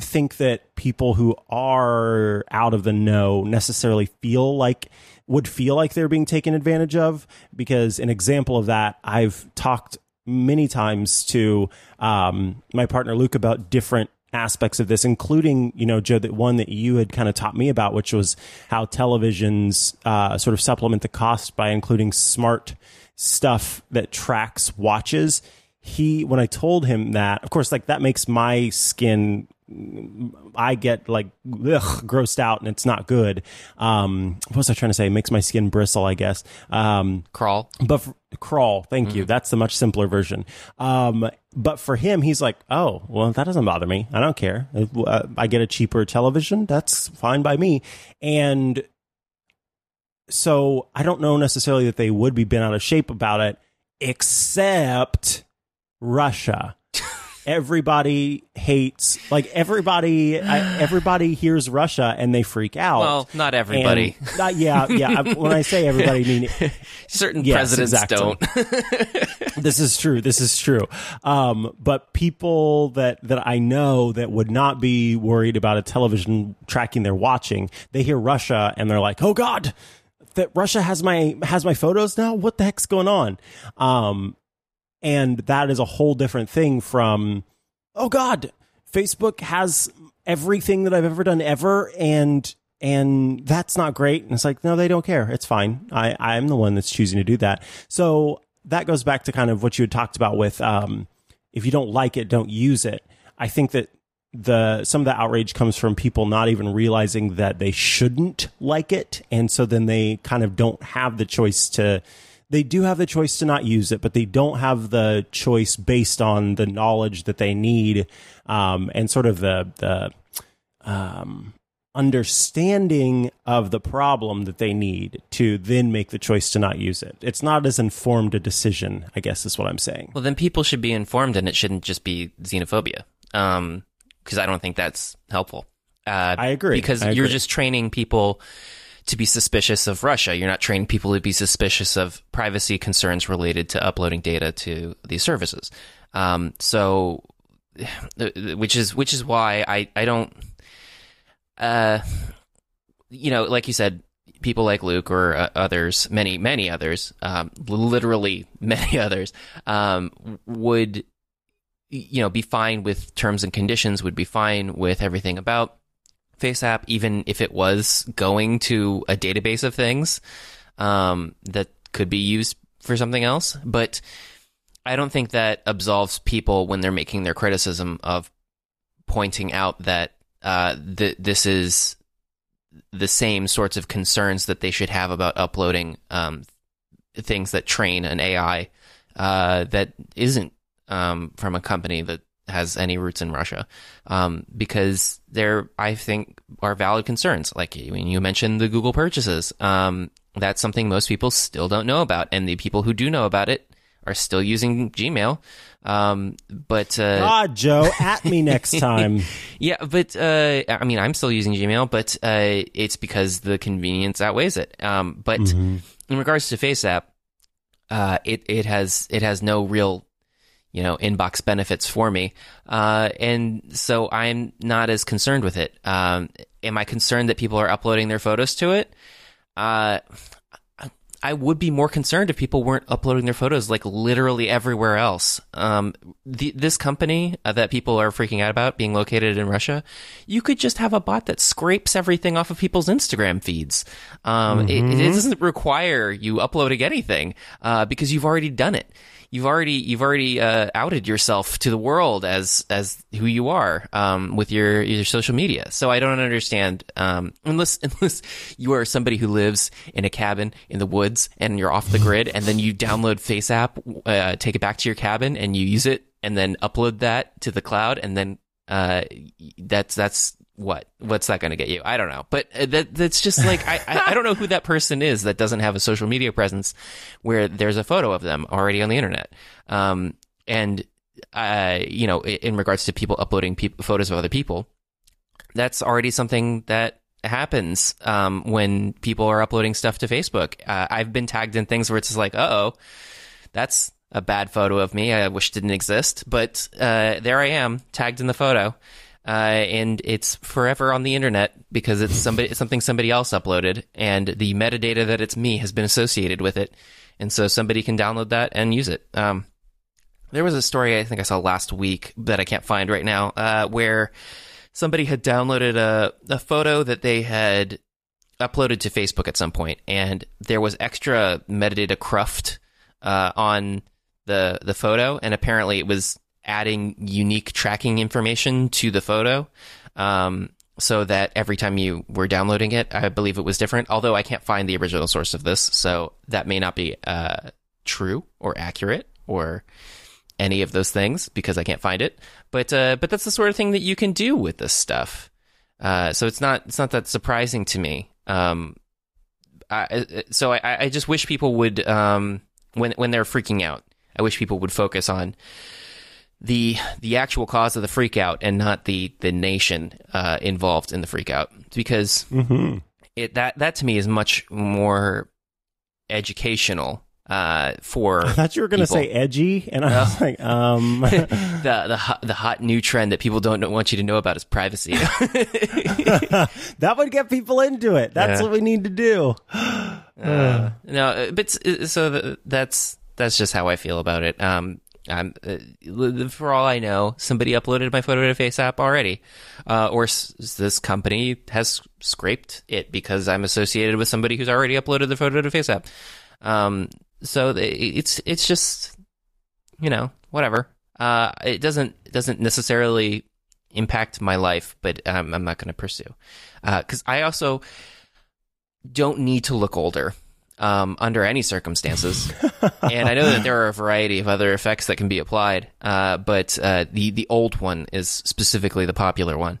think that people who are out of the know necessarily feel like would feel like they're being taken advantage of because an example of that I've talked many times to um, my partner Luke about different aspects of this including you know Joe that one that you had kind of taught me about which was how televisions uh, sort of supplement the cost by including smart stuff that tracks watches he when I told him that, of course, like that makes my skin. I get like ugh, grossed out, and it's not good. Um, what was I trying to say? It makes my skin bristle, I guess. Um, crawl. but for, crawl, thank you. That's the much simpler version. Um, but for him, he's like, oh, well, that doesn't bother me. I don't care. Uh, I get a cheaper television. That's fine by me. And so I don't know necessarily that they would be bent out of shape about it, except Russia. Everybody hates, like everybody, I, *sighs* everybody hears Russia and they freak out. Well, not everybody. *laughs* And, uh, yeah, yeah. I- when I say everybody, I mean *laughs* Certain Yes, presidents exactly. don't. *laughs* this is true. This is true. Um, but people that that I know that would not be worried about a television tracking their watching, they hear Russia and they're like, "Oh God, that Russia has my has my photos now. What the heck's going on?" Um, and that is a whole different thing from, "Oh God, Facebook has everything that I've ever done ever," and and that's not great. And it's like, no, they don't care. It's fine. I I'm the one that's choosing to do that. So that goes back to kind of what you had talked about with um, if you don't like it, don't use it. I think that the some of the outrage comes from people not even realizing that they shouldn't like it, and so then they kind of don't have the choice to. They do have the choice to not use it, but they don't have the choice based on the knowledge that they need, um, and sort of the the um, understanding of the problem that they need to then make the choice to not use it. It's not as informed a decision, I guess, is what I'm saying. Well, then people should be informed, and it shouldn't just be xenophobia. Um, because I don't think that's helpful. Uh, I agree. Because I you're just training people to be suspicious of Russia. You're not training people to be suspicious of privacy concerns related to uploading data to these services. Um, so, *sighs* which is which is why I I don't. Uh, you know, like you said, people like Luke or uh, others, many many others, um, literally *laughs* many others, um, would you know be fine with terms and conditions, would be fine with everything about FaceApp, even if it was going to a database of things um, that could be used for something else. But I don't think that absolves people when they're making their criticism of pointing out that uh, th- this is the same sorts of concerns that they should have about uploading um, things that train an AI uh, that isn't um, from a company that has any roots in Russia, um, because there I think are valid concerns. Like when you mentioned the Google purchases, um, that's something most people still don't know about, and the people who do know about it are still using Gmail. Um, but uh, God, Joe, at me next *laughs* time. yeah, but uh, I mean, I'm still using Gmail, but uh, it's because the convenience outweighs it. Um, but in regards to FaceApp, uh, it it has it has no real you know inbox benefits for me, uh, and so I'm not as concerned with it. Um, am I concerned that people are uploading their photos to it? Uh, I would be more concerned if people weren't uploading their photos like literally everywhere else. Um, the, this company uh, that people are freaking out about being located in Russia, you could just have a bot that scrapes everything off of people's Instagram feeds. Um, it, it doesn't require you uploading anything uh, because you've already done it you've already you've already uh, outed yourself to the world as as who you are um, with your your social media. So I don't understand um, unless *laughs* unless you are somebody who lives in a cabin in the woods and you're off the grid, and then you download FaceApp, uh, take it back to your cabin, and you use it, and then upload that to the cloud, and then uh, that's that's what what's that going to get you? I don't know, but uh, that that's just like I, I I don't know who that person is that doesn't have a social media presence where there's a photo of them already on the internet. Um, and uh, you know, in regards to people uploading pe- photos of other people, that's already something that happens um, when people are uploading stuff to Facebook. Uh, I've been tagged in things where it's just like, oh, that's a bad photo of me. I wish it didn't exist, but uh, there I am, tagged in the photo. Uh, and it's forever on the internet because it's somebody something somebody else uploaded, and the metadata that it's me has been associated with it, and so somebody can download that and use it. Um, there was a story I think I saw last week that I can't find right now, uh, where somebody had downloaded a a photo that they had uploaded to Facebook at some point, and there was extra metadata cruft uh, on the the photo, and apparently it was adding unique tracking information to the photo. Um, so that every time you were downloading it, I believe it was different. Although I can't find the original source of this, so that may not be uh, true or accurate or any of those things because I can't find it. But uh, but that's the sort of thing that you can do with this stuff. Uh, so it's not it's not that surprising to me. Um, I, so I, I just wish people would um, when when they're freaking out. I wish people would focus on the the actual cause of the freakout and not the the nation uh, involved in the freak out because it that that to me is much more educational uh, for I thought you were going to say edgy, and I was like, um, *laughs* the the hot, the hot new trend that people don't want you to know about is privacy. *laughs* that would get people into it. That's Yeah. what we need to do. Uh, no, uh, but so that's that's just how I feel about it. Um, Uh, for all I know, somebody uploaded my photo to FaceApp already, uh, or s- this company has scraped it because I'm associated with somebody who's already uploaded the photo to FaceApp. Um, so it's it's just you know whatever. Uh, it doesn't it doesn't necessarily impact my life, but um, I'm not going to pursue because I also don't need to look older um, under any circumstances. and I know that there are a variety of other effects that can be applied, uh, but uh, the the old one is specifically the popular one.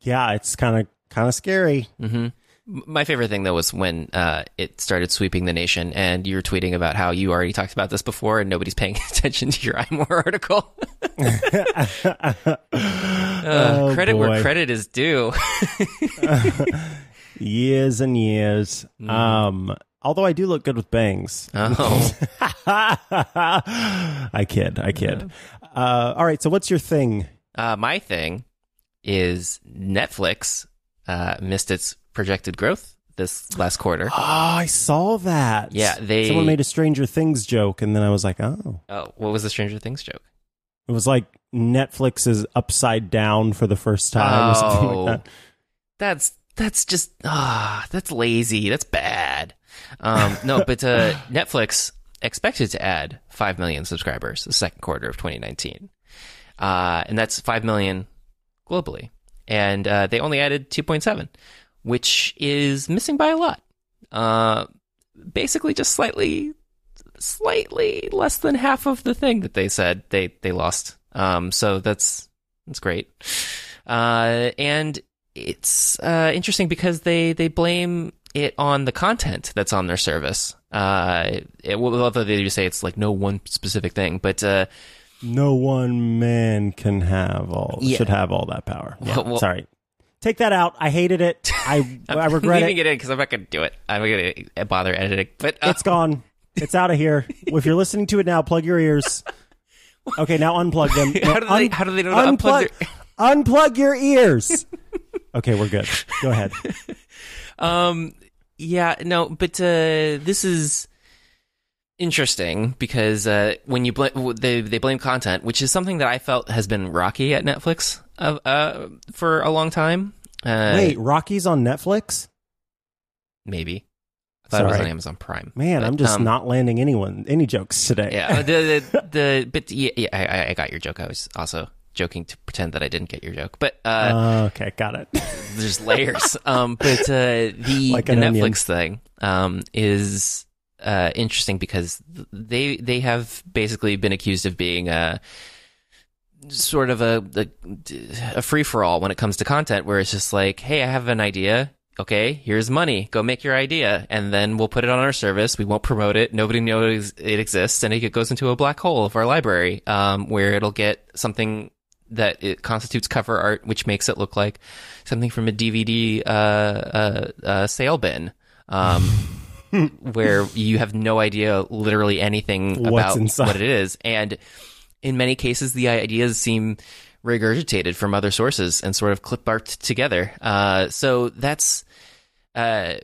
Yeah, it's kind of kind of scary. hmm My favorite thing though was when uh, it started sweeping the nation, and you were tweeting about how you already talked about this before, and nobody's *laughs* paying attention to your iMore article. *laughs* uh, Oh, credit where credit is due. *laughs* Years and years. Mm-hmm. Um, although I do look good with bangs. oh, *laughs* I kid. I kid. Uh, all right. So, what's your thing? uh, my thing is Netflix uh, missed its projected growth this last quarter. Oh, *gasps* I saw that. Yeah, they- someone made a Stranger Things joke, and then I was like, oh, Oh, what was the Stranger Things joke? it was like Netflix is upside down for the first time, or something Oh. like that. That's that's just ah, that's lazy. That's bad. Um, no, but uh, *laughs* Netflix expected to add five million subscribers the second quarter of 2019, uh, and that's five million globally, and uh, they only added 2.7, which is missing by a lot. Uh, basically, just slightly slightly less than half of the thing that they said they they lost. Um, so that's that's great. Uh, and it's uh, interesting because they they blame it on the content that's on their service. Uh, it, although they just say it's like no one specific thing, but uh, no one man can have all Yeah. should have all that power. Yeah, Well, sorry. Take that out. I hated it. I *laughs* I regret leaving it. it in because I'm not going to do it. I'm not going to bother editing. But uh, It's gone. It's out of here. *laughs* If you're listening to it now, plug your ears. *laughs* Okay, now unplug them. How do they un- how do they know to unplug? unplug, unplug your ears. Okay, we're good. Go ahead. *laughs* Um, yeah, no, but uh, this is interesting because uh, when you bl- they they blame content, which is something that I felt has been rocky at Netflix uh, uh, for a long time. Uh, Wait, Rocky's on Netflix? maybe. I thought it was on Amazon Prime. Man, But, I'm just um, not landing anyone any jokes today. Yeah, the the, the but yeah, yeah I- I got your joke. I was also joking to pretend that I didn't get your joke, but uh, Uh, okay, got it. *laughs* there's layers. um, *laughs* but uh, the *laughs* Like the Netflix onion. thing um, is uh, interesting because they they have basically been accused of being a sort of a a, a free for all when it comes to content, where it's just like, hey, I have an idea. Okay, here's money. Go make your idea, and then we'll put it on our service. We won't promote it. Nobody knows it exists, and it goes into a black hole of our library, um, where it'll get something that it constitutes cover art, which makes it look like something from a DVD uh, uh, uh, sale bin, um, *laughs* where you have no idea literally anything What's about inside. what it is, and in many cases, the ideas seem regurgitated from other sources and sort of clip arted together. Uh, so that's uh,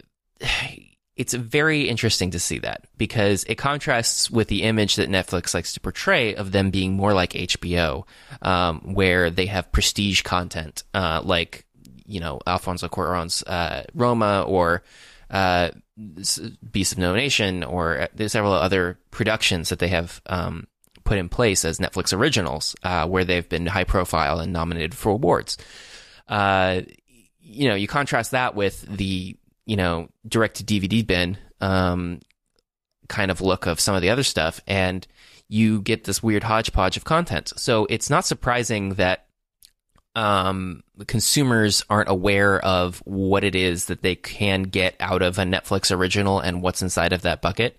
it's very interesting to see that because it contrasts with the image that Netflix likes to portray of them being more like HBO, um, where they have prestige content, uh, like you know Alfonso Cuarón's uh, Roma or uh, Beast of No Nation, or uh, there's several other productions that they have um, put in place as Netflix originals, uh, where they've been high profile and nominated for awards. Uh, you know, you contrast that with the you know direct to DVD bin um, kind of look of some of the other stuff, and you get this weird hodgepodge of content. So it's not surprising that um, consumers aren't aware of what it is that they can get out of a Netflix original and what's inside of that bucket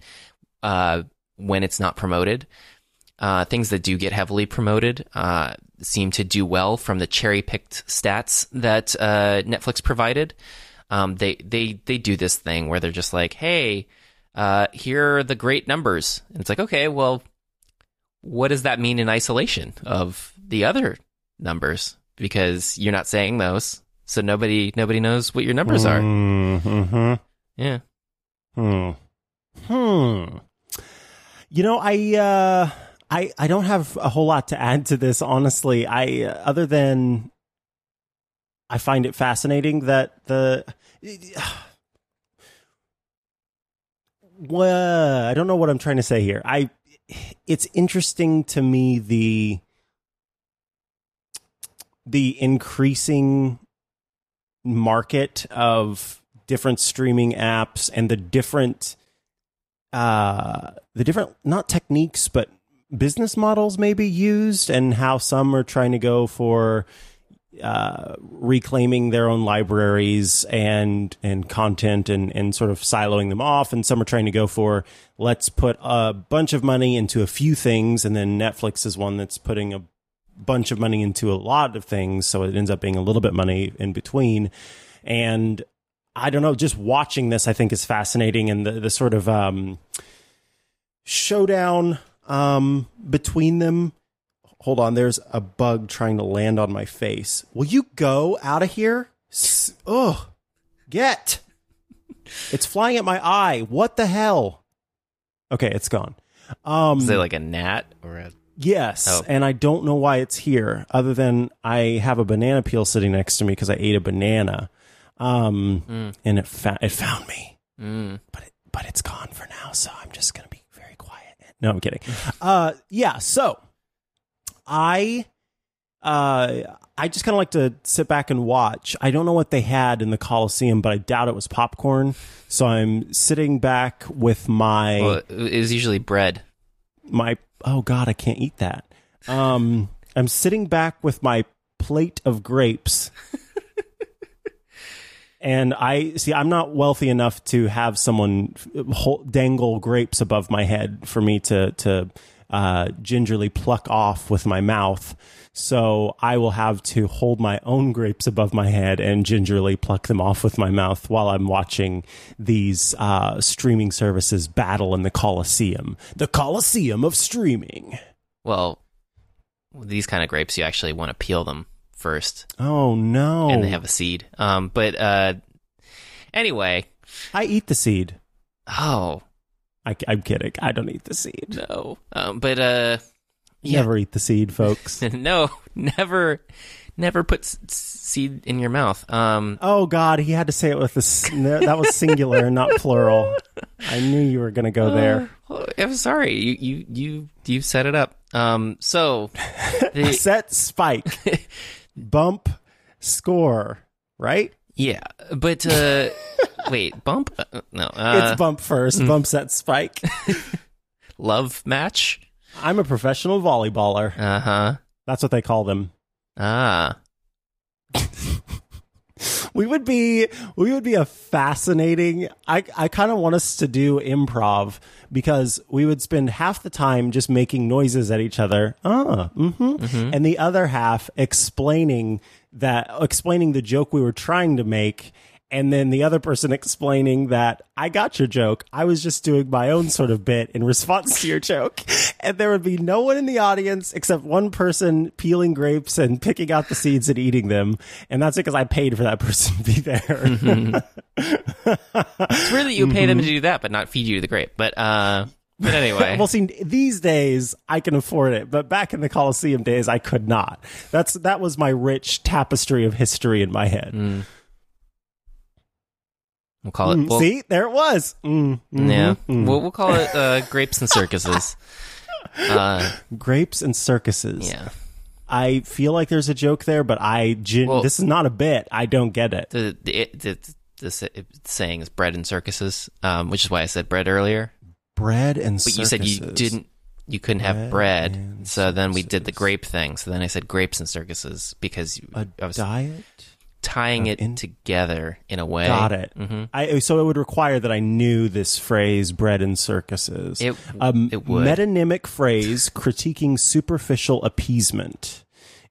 uh, when it's not promoted. Uh, things that do get heavily promoted uh, seem to do well from the cherry picked stats that uh, Netflix provided. Um, they they they do this thing where they're just like, "Hey, uh, here are the great numbers," and it's like, okay, well, what does that mean in isolation of the other numbers? Because you're not saying those, so nobody nobody knows what your numbers are. Mm-hmm. Yeah. Hmm. Hmm. You know, I uh I I don't have a whole lot to add to this honestly. I uh, other than I find it fascinating that the *sighs* well, I don't know what I'm trying to say here. I it's interesting to me the the increasing market of different streaming apps and the different uh the different not techniques but business models maybe used and how some are trying to go for uh, reclaiming their own libraries and and content and and sort of siloing them off. And some are trying to go for let's put a bunch of money into a few things. And then Netflix is one that's putting a bunch of money into a lot of things. So it ends up being a little bit money in between. And I don't know just watching this I think is fascinating. And the the sort of um showdown um between them hold on there's a bug trying to land on my face. Will you go out of here? S- ugh get. It's flying at my eye. What the hell? Okay it's gone. Um Is it like a gnat or a Yes, Oh. and I don't know why it's here, other than I have a banana peel sitting next to me because I ate a banana, um, and it fa- it found me, mm, but it, but it's gone for now, so I'm just gonna be very quiet. No, I'm kidding. uh, yeah, so I uh, I just kind of like to sit back and watch. I don't know what they had in the Coliseum, but I doubt it was popcorn. So I'm sitting back with my Well, it was usually bread. my oh god, I can't eat that. Um, I'm sitting back with my plate of grapes. *laughs* And I see. I'm not wealthy enough to have someone hold, dangle grapes above my head for me to to uh, gingerly pluck off with my mouth. So I will have to hold my own grapes above my head and gingerly pluck them off with my mouth while I'm watching these uh, streaming services battle in the Coliseum, the Coliseum of streaming. Well, these kind of grapes, you actually want to peel them first, Oh no! and they have a seed. Um, but uh, anyway, I eat the seed. oh I, am kidding. I don't eat the seed. no. Um, but uh, yeah. Never eat the seed, folks. *laughs* no, never, never put s- seed in your mouth. Um, oh God, he had to say it with a s- no, that was singular, not plural. I knew you were going to go there. oh, I'm sorry, you you you you set it up. Um, so *laughs* the, Set spike, *laughs* bump, score. Right? Yeah, but uh, *laughs* wait, bump? Uh, no, uh, it's bump first. Bump set spike. *laughs* love match. I'm a professional volleyballer. Uh huh. That's what they call them. Ah, *laughs* We would be we would be a fascinating I I kind of want us to do improv because we would spend half the time just making noises at each other. Ah, Mm-hmm. And the other half explaining that explaining the joke we were trying to make and then the other person explaining that I got your joke. I was just doing my own sort of bit in response to your joke. *laughs* And there would be no one in the audience except one person peeling grapes and picking out the seeds and eating them. And that's because I paid for that *laughs* person to be there. *laughs* it's weird that you pay them to do that, but not feed you the grape. But uh, but anyway, *laughs* well, see, these days I can afford it, but back in the Coliseum days, I could not. That's that was my rich tapestry of history in my head. we'll call it. Mm, We'll, see, there it was. Mm, mhm, yeah, mm. we'll, we'll call it uh, grapes and circuses. *laughs* Uh, grapes and circuses. yeah. I feel like there's a joke there, but I gin- Well- this is not a bit. I don't get it. the the, the, the, sa- saying is bread and circuses, um, which is why I said bread earlier. Bread and But you said you didn't, you couldn't have Bread bread, and so then we did the circuses. grape thing. So then I said grapes and circuses because you, a I was diet. tying it in- together in a way. Got it. hmm I so it would require that I knew this phrase "bread and circuses." It- a it would. metonymic phrase critiquing superficial appeasement.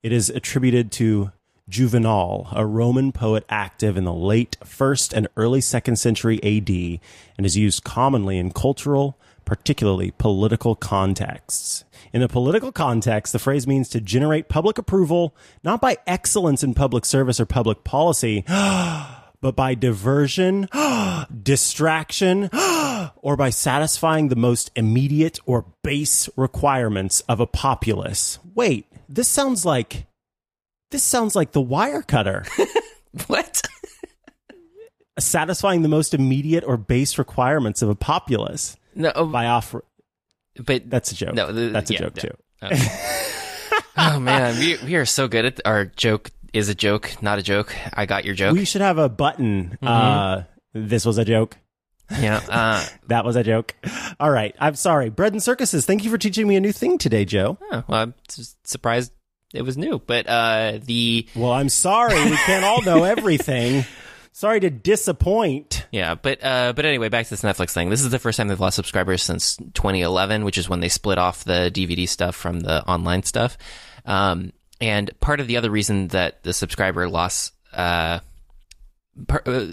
It is attributed to Juvenal, a Roman poet active in the late first and early second century AD, and is used commonly in cultural, particularly political contexts. In a political context, the phrase means to generate public approval, not by excellence in public service or public policy, *gasps* but by diversion, *gasps* distraction, *gasps* or by satisfying the most immediate or base requirements of a populace. Wait, this sounds like this sounds like the Wirecutter. *laughs* What? satisfying the most immediate or base requirements of a populace no, oh, by offer but that's a joke. No, the- that's a yeah, joke no. too. *laughs* oh man, we we are so good at our joke is a joke, not a joke. I got your joke. We should have a button. Mm-hmm. Uh, this was a joke. yeah. Uh, *laughs* That was a joke. All right. I'm sorry. Bread and circuses. Thank you for teaching me a new thing today, Joe. oh, well, I'm surprised it was new, but uh, the Well, I'm sorry. We can't all know everything. *laughs* Sorry to disappoint. Yeah, but uh, but anyway, back to this Netflix thing. This is the first time they've lost subscribers since 2011, which is when they split off the DVD stuff from the online stuff. Um, and part of the other reason that the subscriber loss uh, par- uh,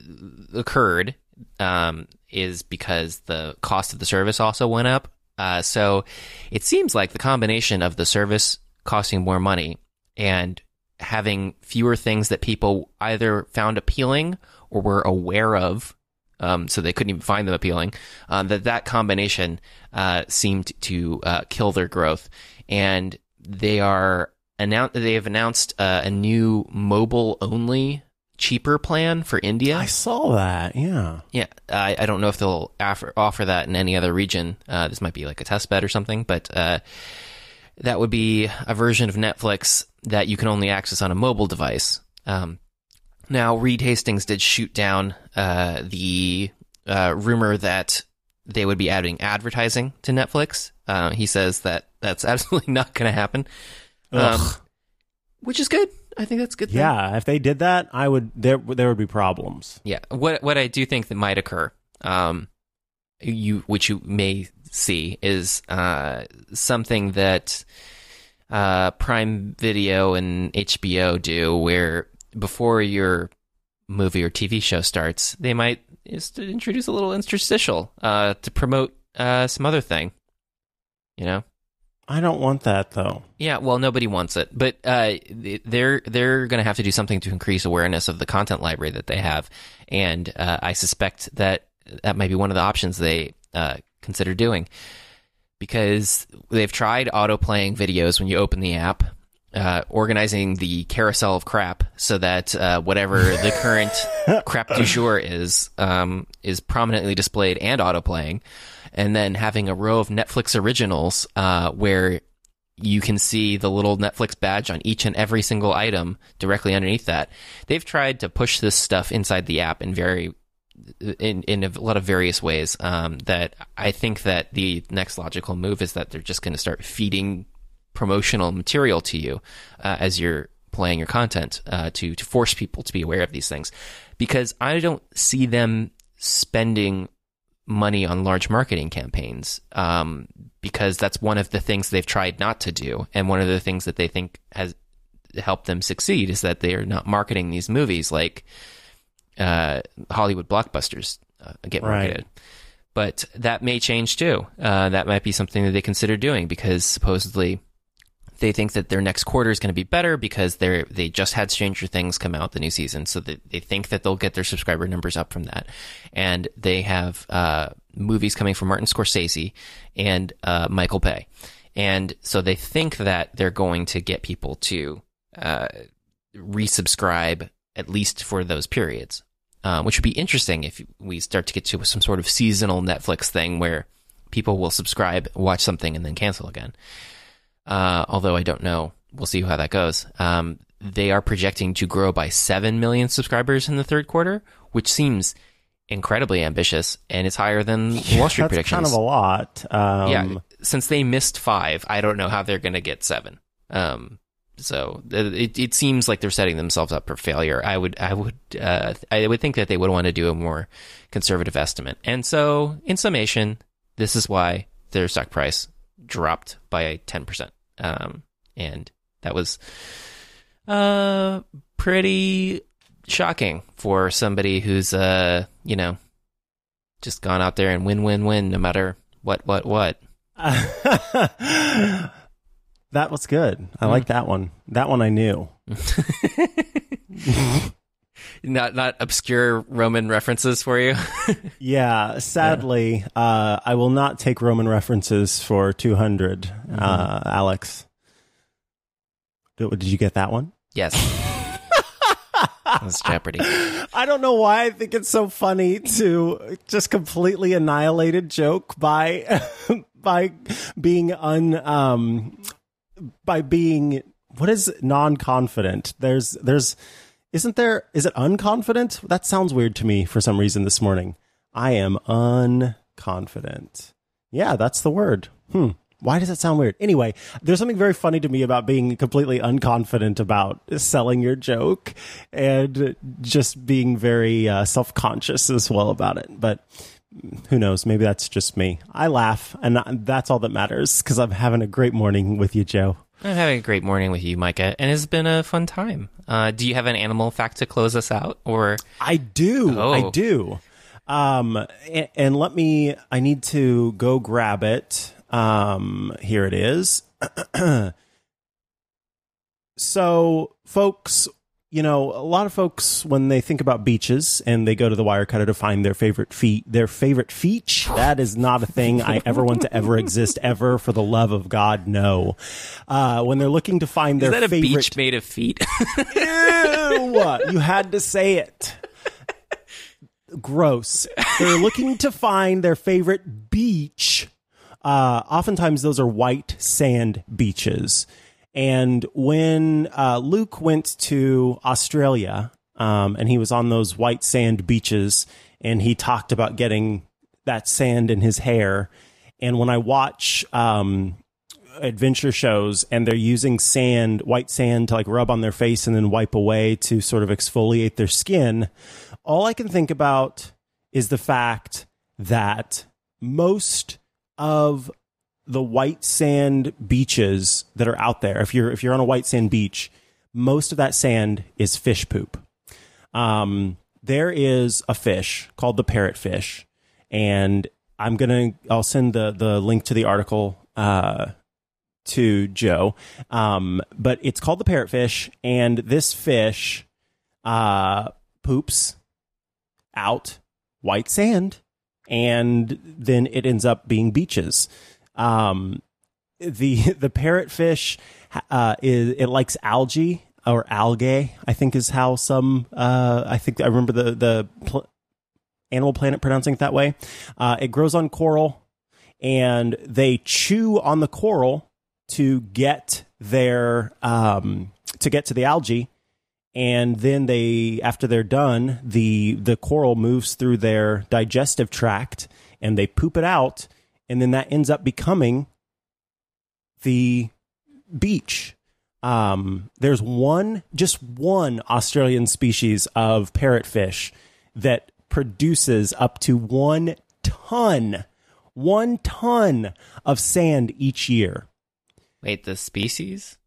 occurred um, is because the cost of the service also went up. Uh, so it seems like the combination of the service costing more money and having fewer things that people either found appealing or were aware of, um, so they couldn't even find them appealing. Um, that that combination uh, seemed to uh, kill their growth, and they are annou- They have announced uh, a new mobile only cheaper plan for India. I saw that. Yeah. Yeah, I, I don't know if they'll offer, offer that in any other region. Uh, this might be like a test bed or something, but uh, that would be a version of Netflix that you can only access on a mobile device. Um, now, Reed Hastings did shoot down uh, the uh, rumor that they would be adding advertising to Netflix. Uh, he says that that's *laughs* absolutely not going to happen, um, which is good. I think that's a good. Thing. yeah, if they did that, I would there there would be problems. Yeah. What what I do think that might occur, um, you which you may see is uh, something that uh, Prime Video and HBO do, where before your movie or TV show starts, they might just introduce a little interstitial uh, to promote uh, some other thing. You know. I don't want that though. Yeah, well, nobody wants it, but uh, they're they're going to have to do something to increase awareness of the content library that they have, and uh, I suspect that that might be one of the options they uh, consider doing, because they've tried auto playing videos when you open the app, uh, organizing the carousel of crap so that uh, whatever the *laughs* current crap du jour is um, is prominently displayed and auto playing, and then having a row of Netflix originals uh, where you can see the little Netflix badge on each and every single item directly underneath that. They've tried to push this stuff inside the app in very in in a lot of various ways. Um, that I think that the next logical move is that they're just going to start feeding promotional material to you uh, as you're playing your content uh, to to force people to be aware of these things, because I don't see them spending money on large marketing campaigns um, because that's one of the things they've tried not to do, and one of the things that they think has helped them succeed is that they are not marketing these movies like uh, Hollywood blockbusters uh, get Right. marketed. But that may change too. Uh, that might be something that they consider doing because supposedly they think that their next quarter is going to be better because they're they just had Stranger Things come out the new season, so that they think that they'll get their subscriber numbers up from that, and they have uh, movies coming from Martin Scorsese and uh, Michael Bay, and so they think that they're going to get people to uh, resubscribe at least for those periods, uh, which would be interesting if we start to get to some sort of seasonal Netflix thing where people will subscribe, watch something, and then cancel again uh, although I don't know. We'll see how that goes. Um, they are projecting to grow by 7 million subscribers in the third quarter, which seems incredibly ambitious and it's higher than Wall Street That's predictions. kind of a lot. Um, yeah, since they missed five, I don't know how they're going to get seven. Um, so it, it seems like they're setting themselves up for failure. I would, I would, uh, I would think that they would want to do a more conservative estimate. And so, in summation, this is why their stock price dropped by ten percent. Um, and that was, uh, pretty shocking for somebody who's, uh, you know, just gone out there and win, win, win, no matter what, what, what. *laughs* that was good. I like that one. That one I knew. *laughs* not not obscure Roman references for you. *laughs* Yeah, sadly, uh, I will not take Roman references for 200, Mm-hmm. uh, Alex. Did, did you get that one? yes, that's Jeopardy. *laughs* I don't know why I think it's so funny to just completely annihilate a joke by by being un um by being what is non-confident. There's there's isn't there is it unconfident? That sounds weird to me for some reason this morning. I am unconfident. Yeah, that's the word. Hmm. Why does that sound weird? Anyway, there's something very funny to me about being completely unconfident about selling your joke and just being very uh, self conscious as well about it. But who knows? Maybe that's just me. I laugh, and that's all that matters because I'm having a great morning with you, Joe. I'm having a great morning with you, Micah, and it's been a fun time. Uh, do you have an animal fact to close us out, or I do. Oh. I do. Um, and, and let me, I need to go grab it. Um, here it is. *clears throat* so, folks, you know, a lot of folks when they think about beaches and they go to the Wirecutter to find their favorite feet, their favorite feach. That is not a thing I ever want to ever exist ever. For the love of God, no. Uh, when they're looking to find is their that a favorite beach made of feet? Ew! you had to say it. Gross. They're looking to find their favorite beach uh, oftentimes those are white sand beaches. And when uh, Luke went to Australia, um, and he was on those white sand beaches, and he talked about getting that sand in his hair. And when I watch um, adventure shows and they're using sand, white sand to like rub on their face and then wipe away to sort of exfoliate their skin, all I can think about is the fact that most of the white sand beaches that are out there, if you're if you're on a white sand beach, most of that sand is fish poop. Um, there is a fish called the parrotfish, and I'm gonna I'll send the the link to the article uh, to Joe. Um, but it's called the parrotfish, and this fish uh, poops out white sand, and then it ends up being beaches. Um, the *laughs* the parrotfish uh, is it likes algae or algae. I think is how some. Uh, I think I remember the the pl- Animal Planet pronouncing it that way. Uh, it grows on coral, and they chew on the coral to get their um, to get to the algae and then they after they're done the the coral moves through their digestive tract and they poop it out and then that ends up becoming the beach um, there's one just one australian species of parrotfish that produces up to one ton one ton of sand each year Wait, the species?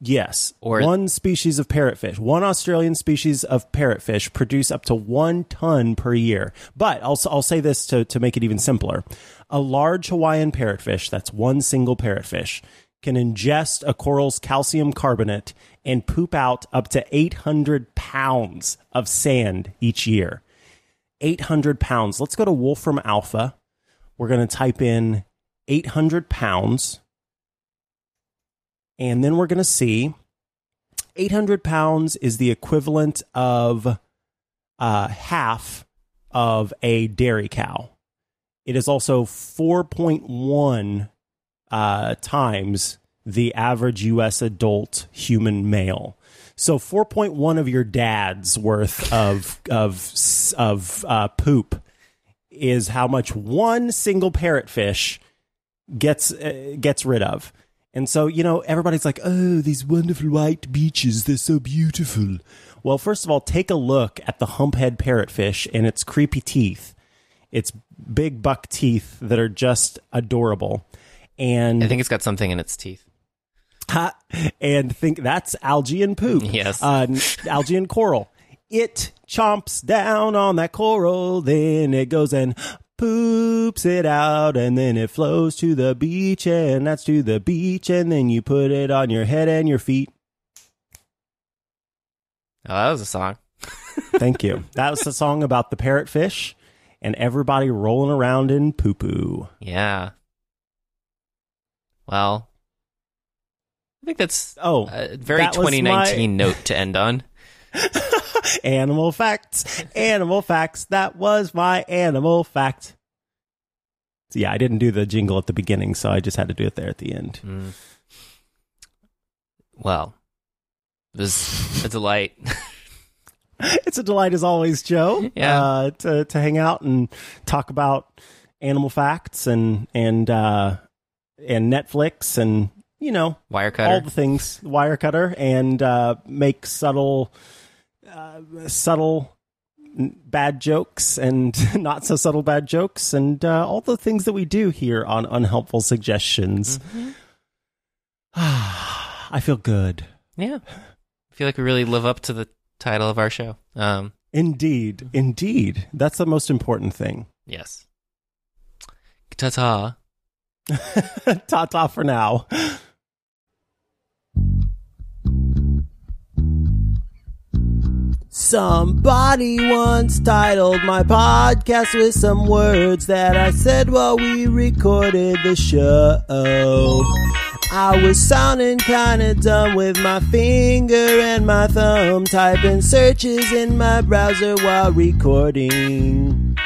Yes. Or- one species of parrotfish, one Australian species of parrotfish produce up to one ton per year. But I'll, I'll say this to, to make it even simpler. A large Hawaiian parrotfish, that's one single parrotfish, can ingest a coral's calcium carbonate and poop out up to 800 pounds of sand each year. 800 pounds. Let's go to Wolfram Alpha. We're going to type in 800 pounds and then we're going to see 800 pounds is the equivalent of uh, half of a dairy cow. It is also 4.1 uh, times the average U.S. adult human male. So 4.1 of your dad's worth of of of uh, poop is how much one single parrotfish gets uh, gets rid of. And so, you know, everybody's like, oh, these wonderful white beaches, they're so beautiful. Well, first of all, take a look at the humphead parrotfish and its creepy teeth. Its big buck teeth that are just adorable. And I think it's got something in its teeth. Ha, and think that's algae and poop. Yes. Uh, algae and coral. It chomps down on that coral, then it goes and poops it out, and then it flows to the beach, and that's to the beach, and then you put it on your head and your feet. Oh, that was a song. Thank you. That was the song about the parrotfish and everybody rolling around in poo poo. Yeah. Well, I think that's Oh, a very that was 2019 note to end on. *laughs* *laughs* animal facts, animal facts. That was my animal fact. So yeah, I didn't do the jingle at the beginning, so I just had to do it there at the end. Mm. Well, it was a delight. *laughs* *laughs* It's a delight as always, Joe. Yeah. uh, to to hang out and talk about animal facts and and uh, and Netflix and you know Wire all the things Wirecutter and uh, make subtle uh, subtle n- bad jokes and *laughs* not so subtle bad jokes and uh, all the things that we do here on unhelpful suggestions. Mm-hmm. *sighs* I feel good. Yeah. I feel like we really live up to the title of our show. Um, Indeed, indeed. That's the most important thing. yes. Ta ta. ta ta for now. Somebody once titled my podcast with some words that I said while we recorded the show. I was sounding kinda dumb with my finger and my thumb typing searches in my browser while recording.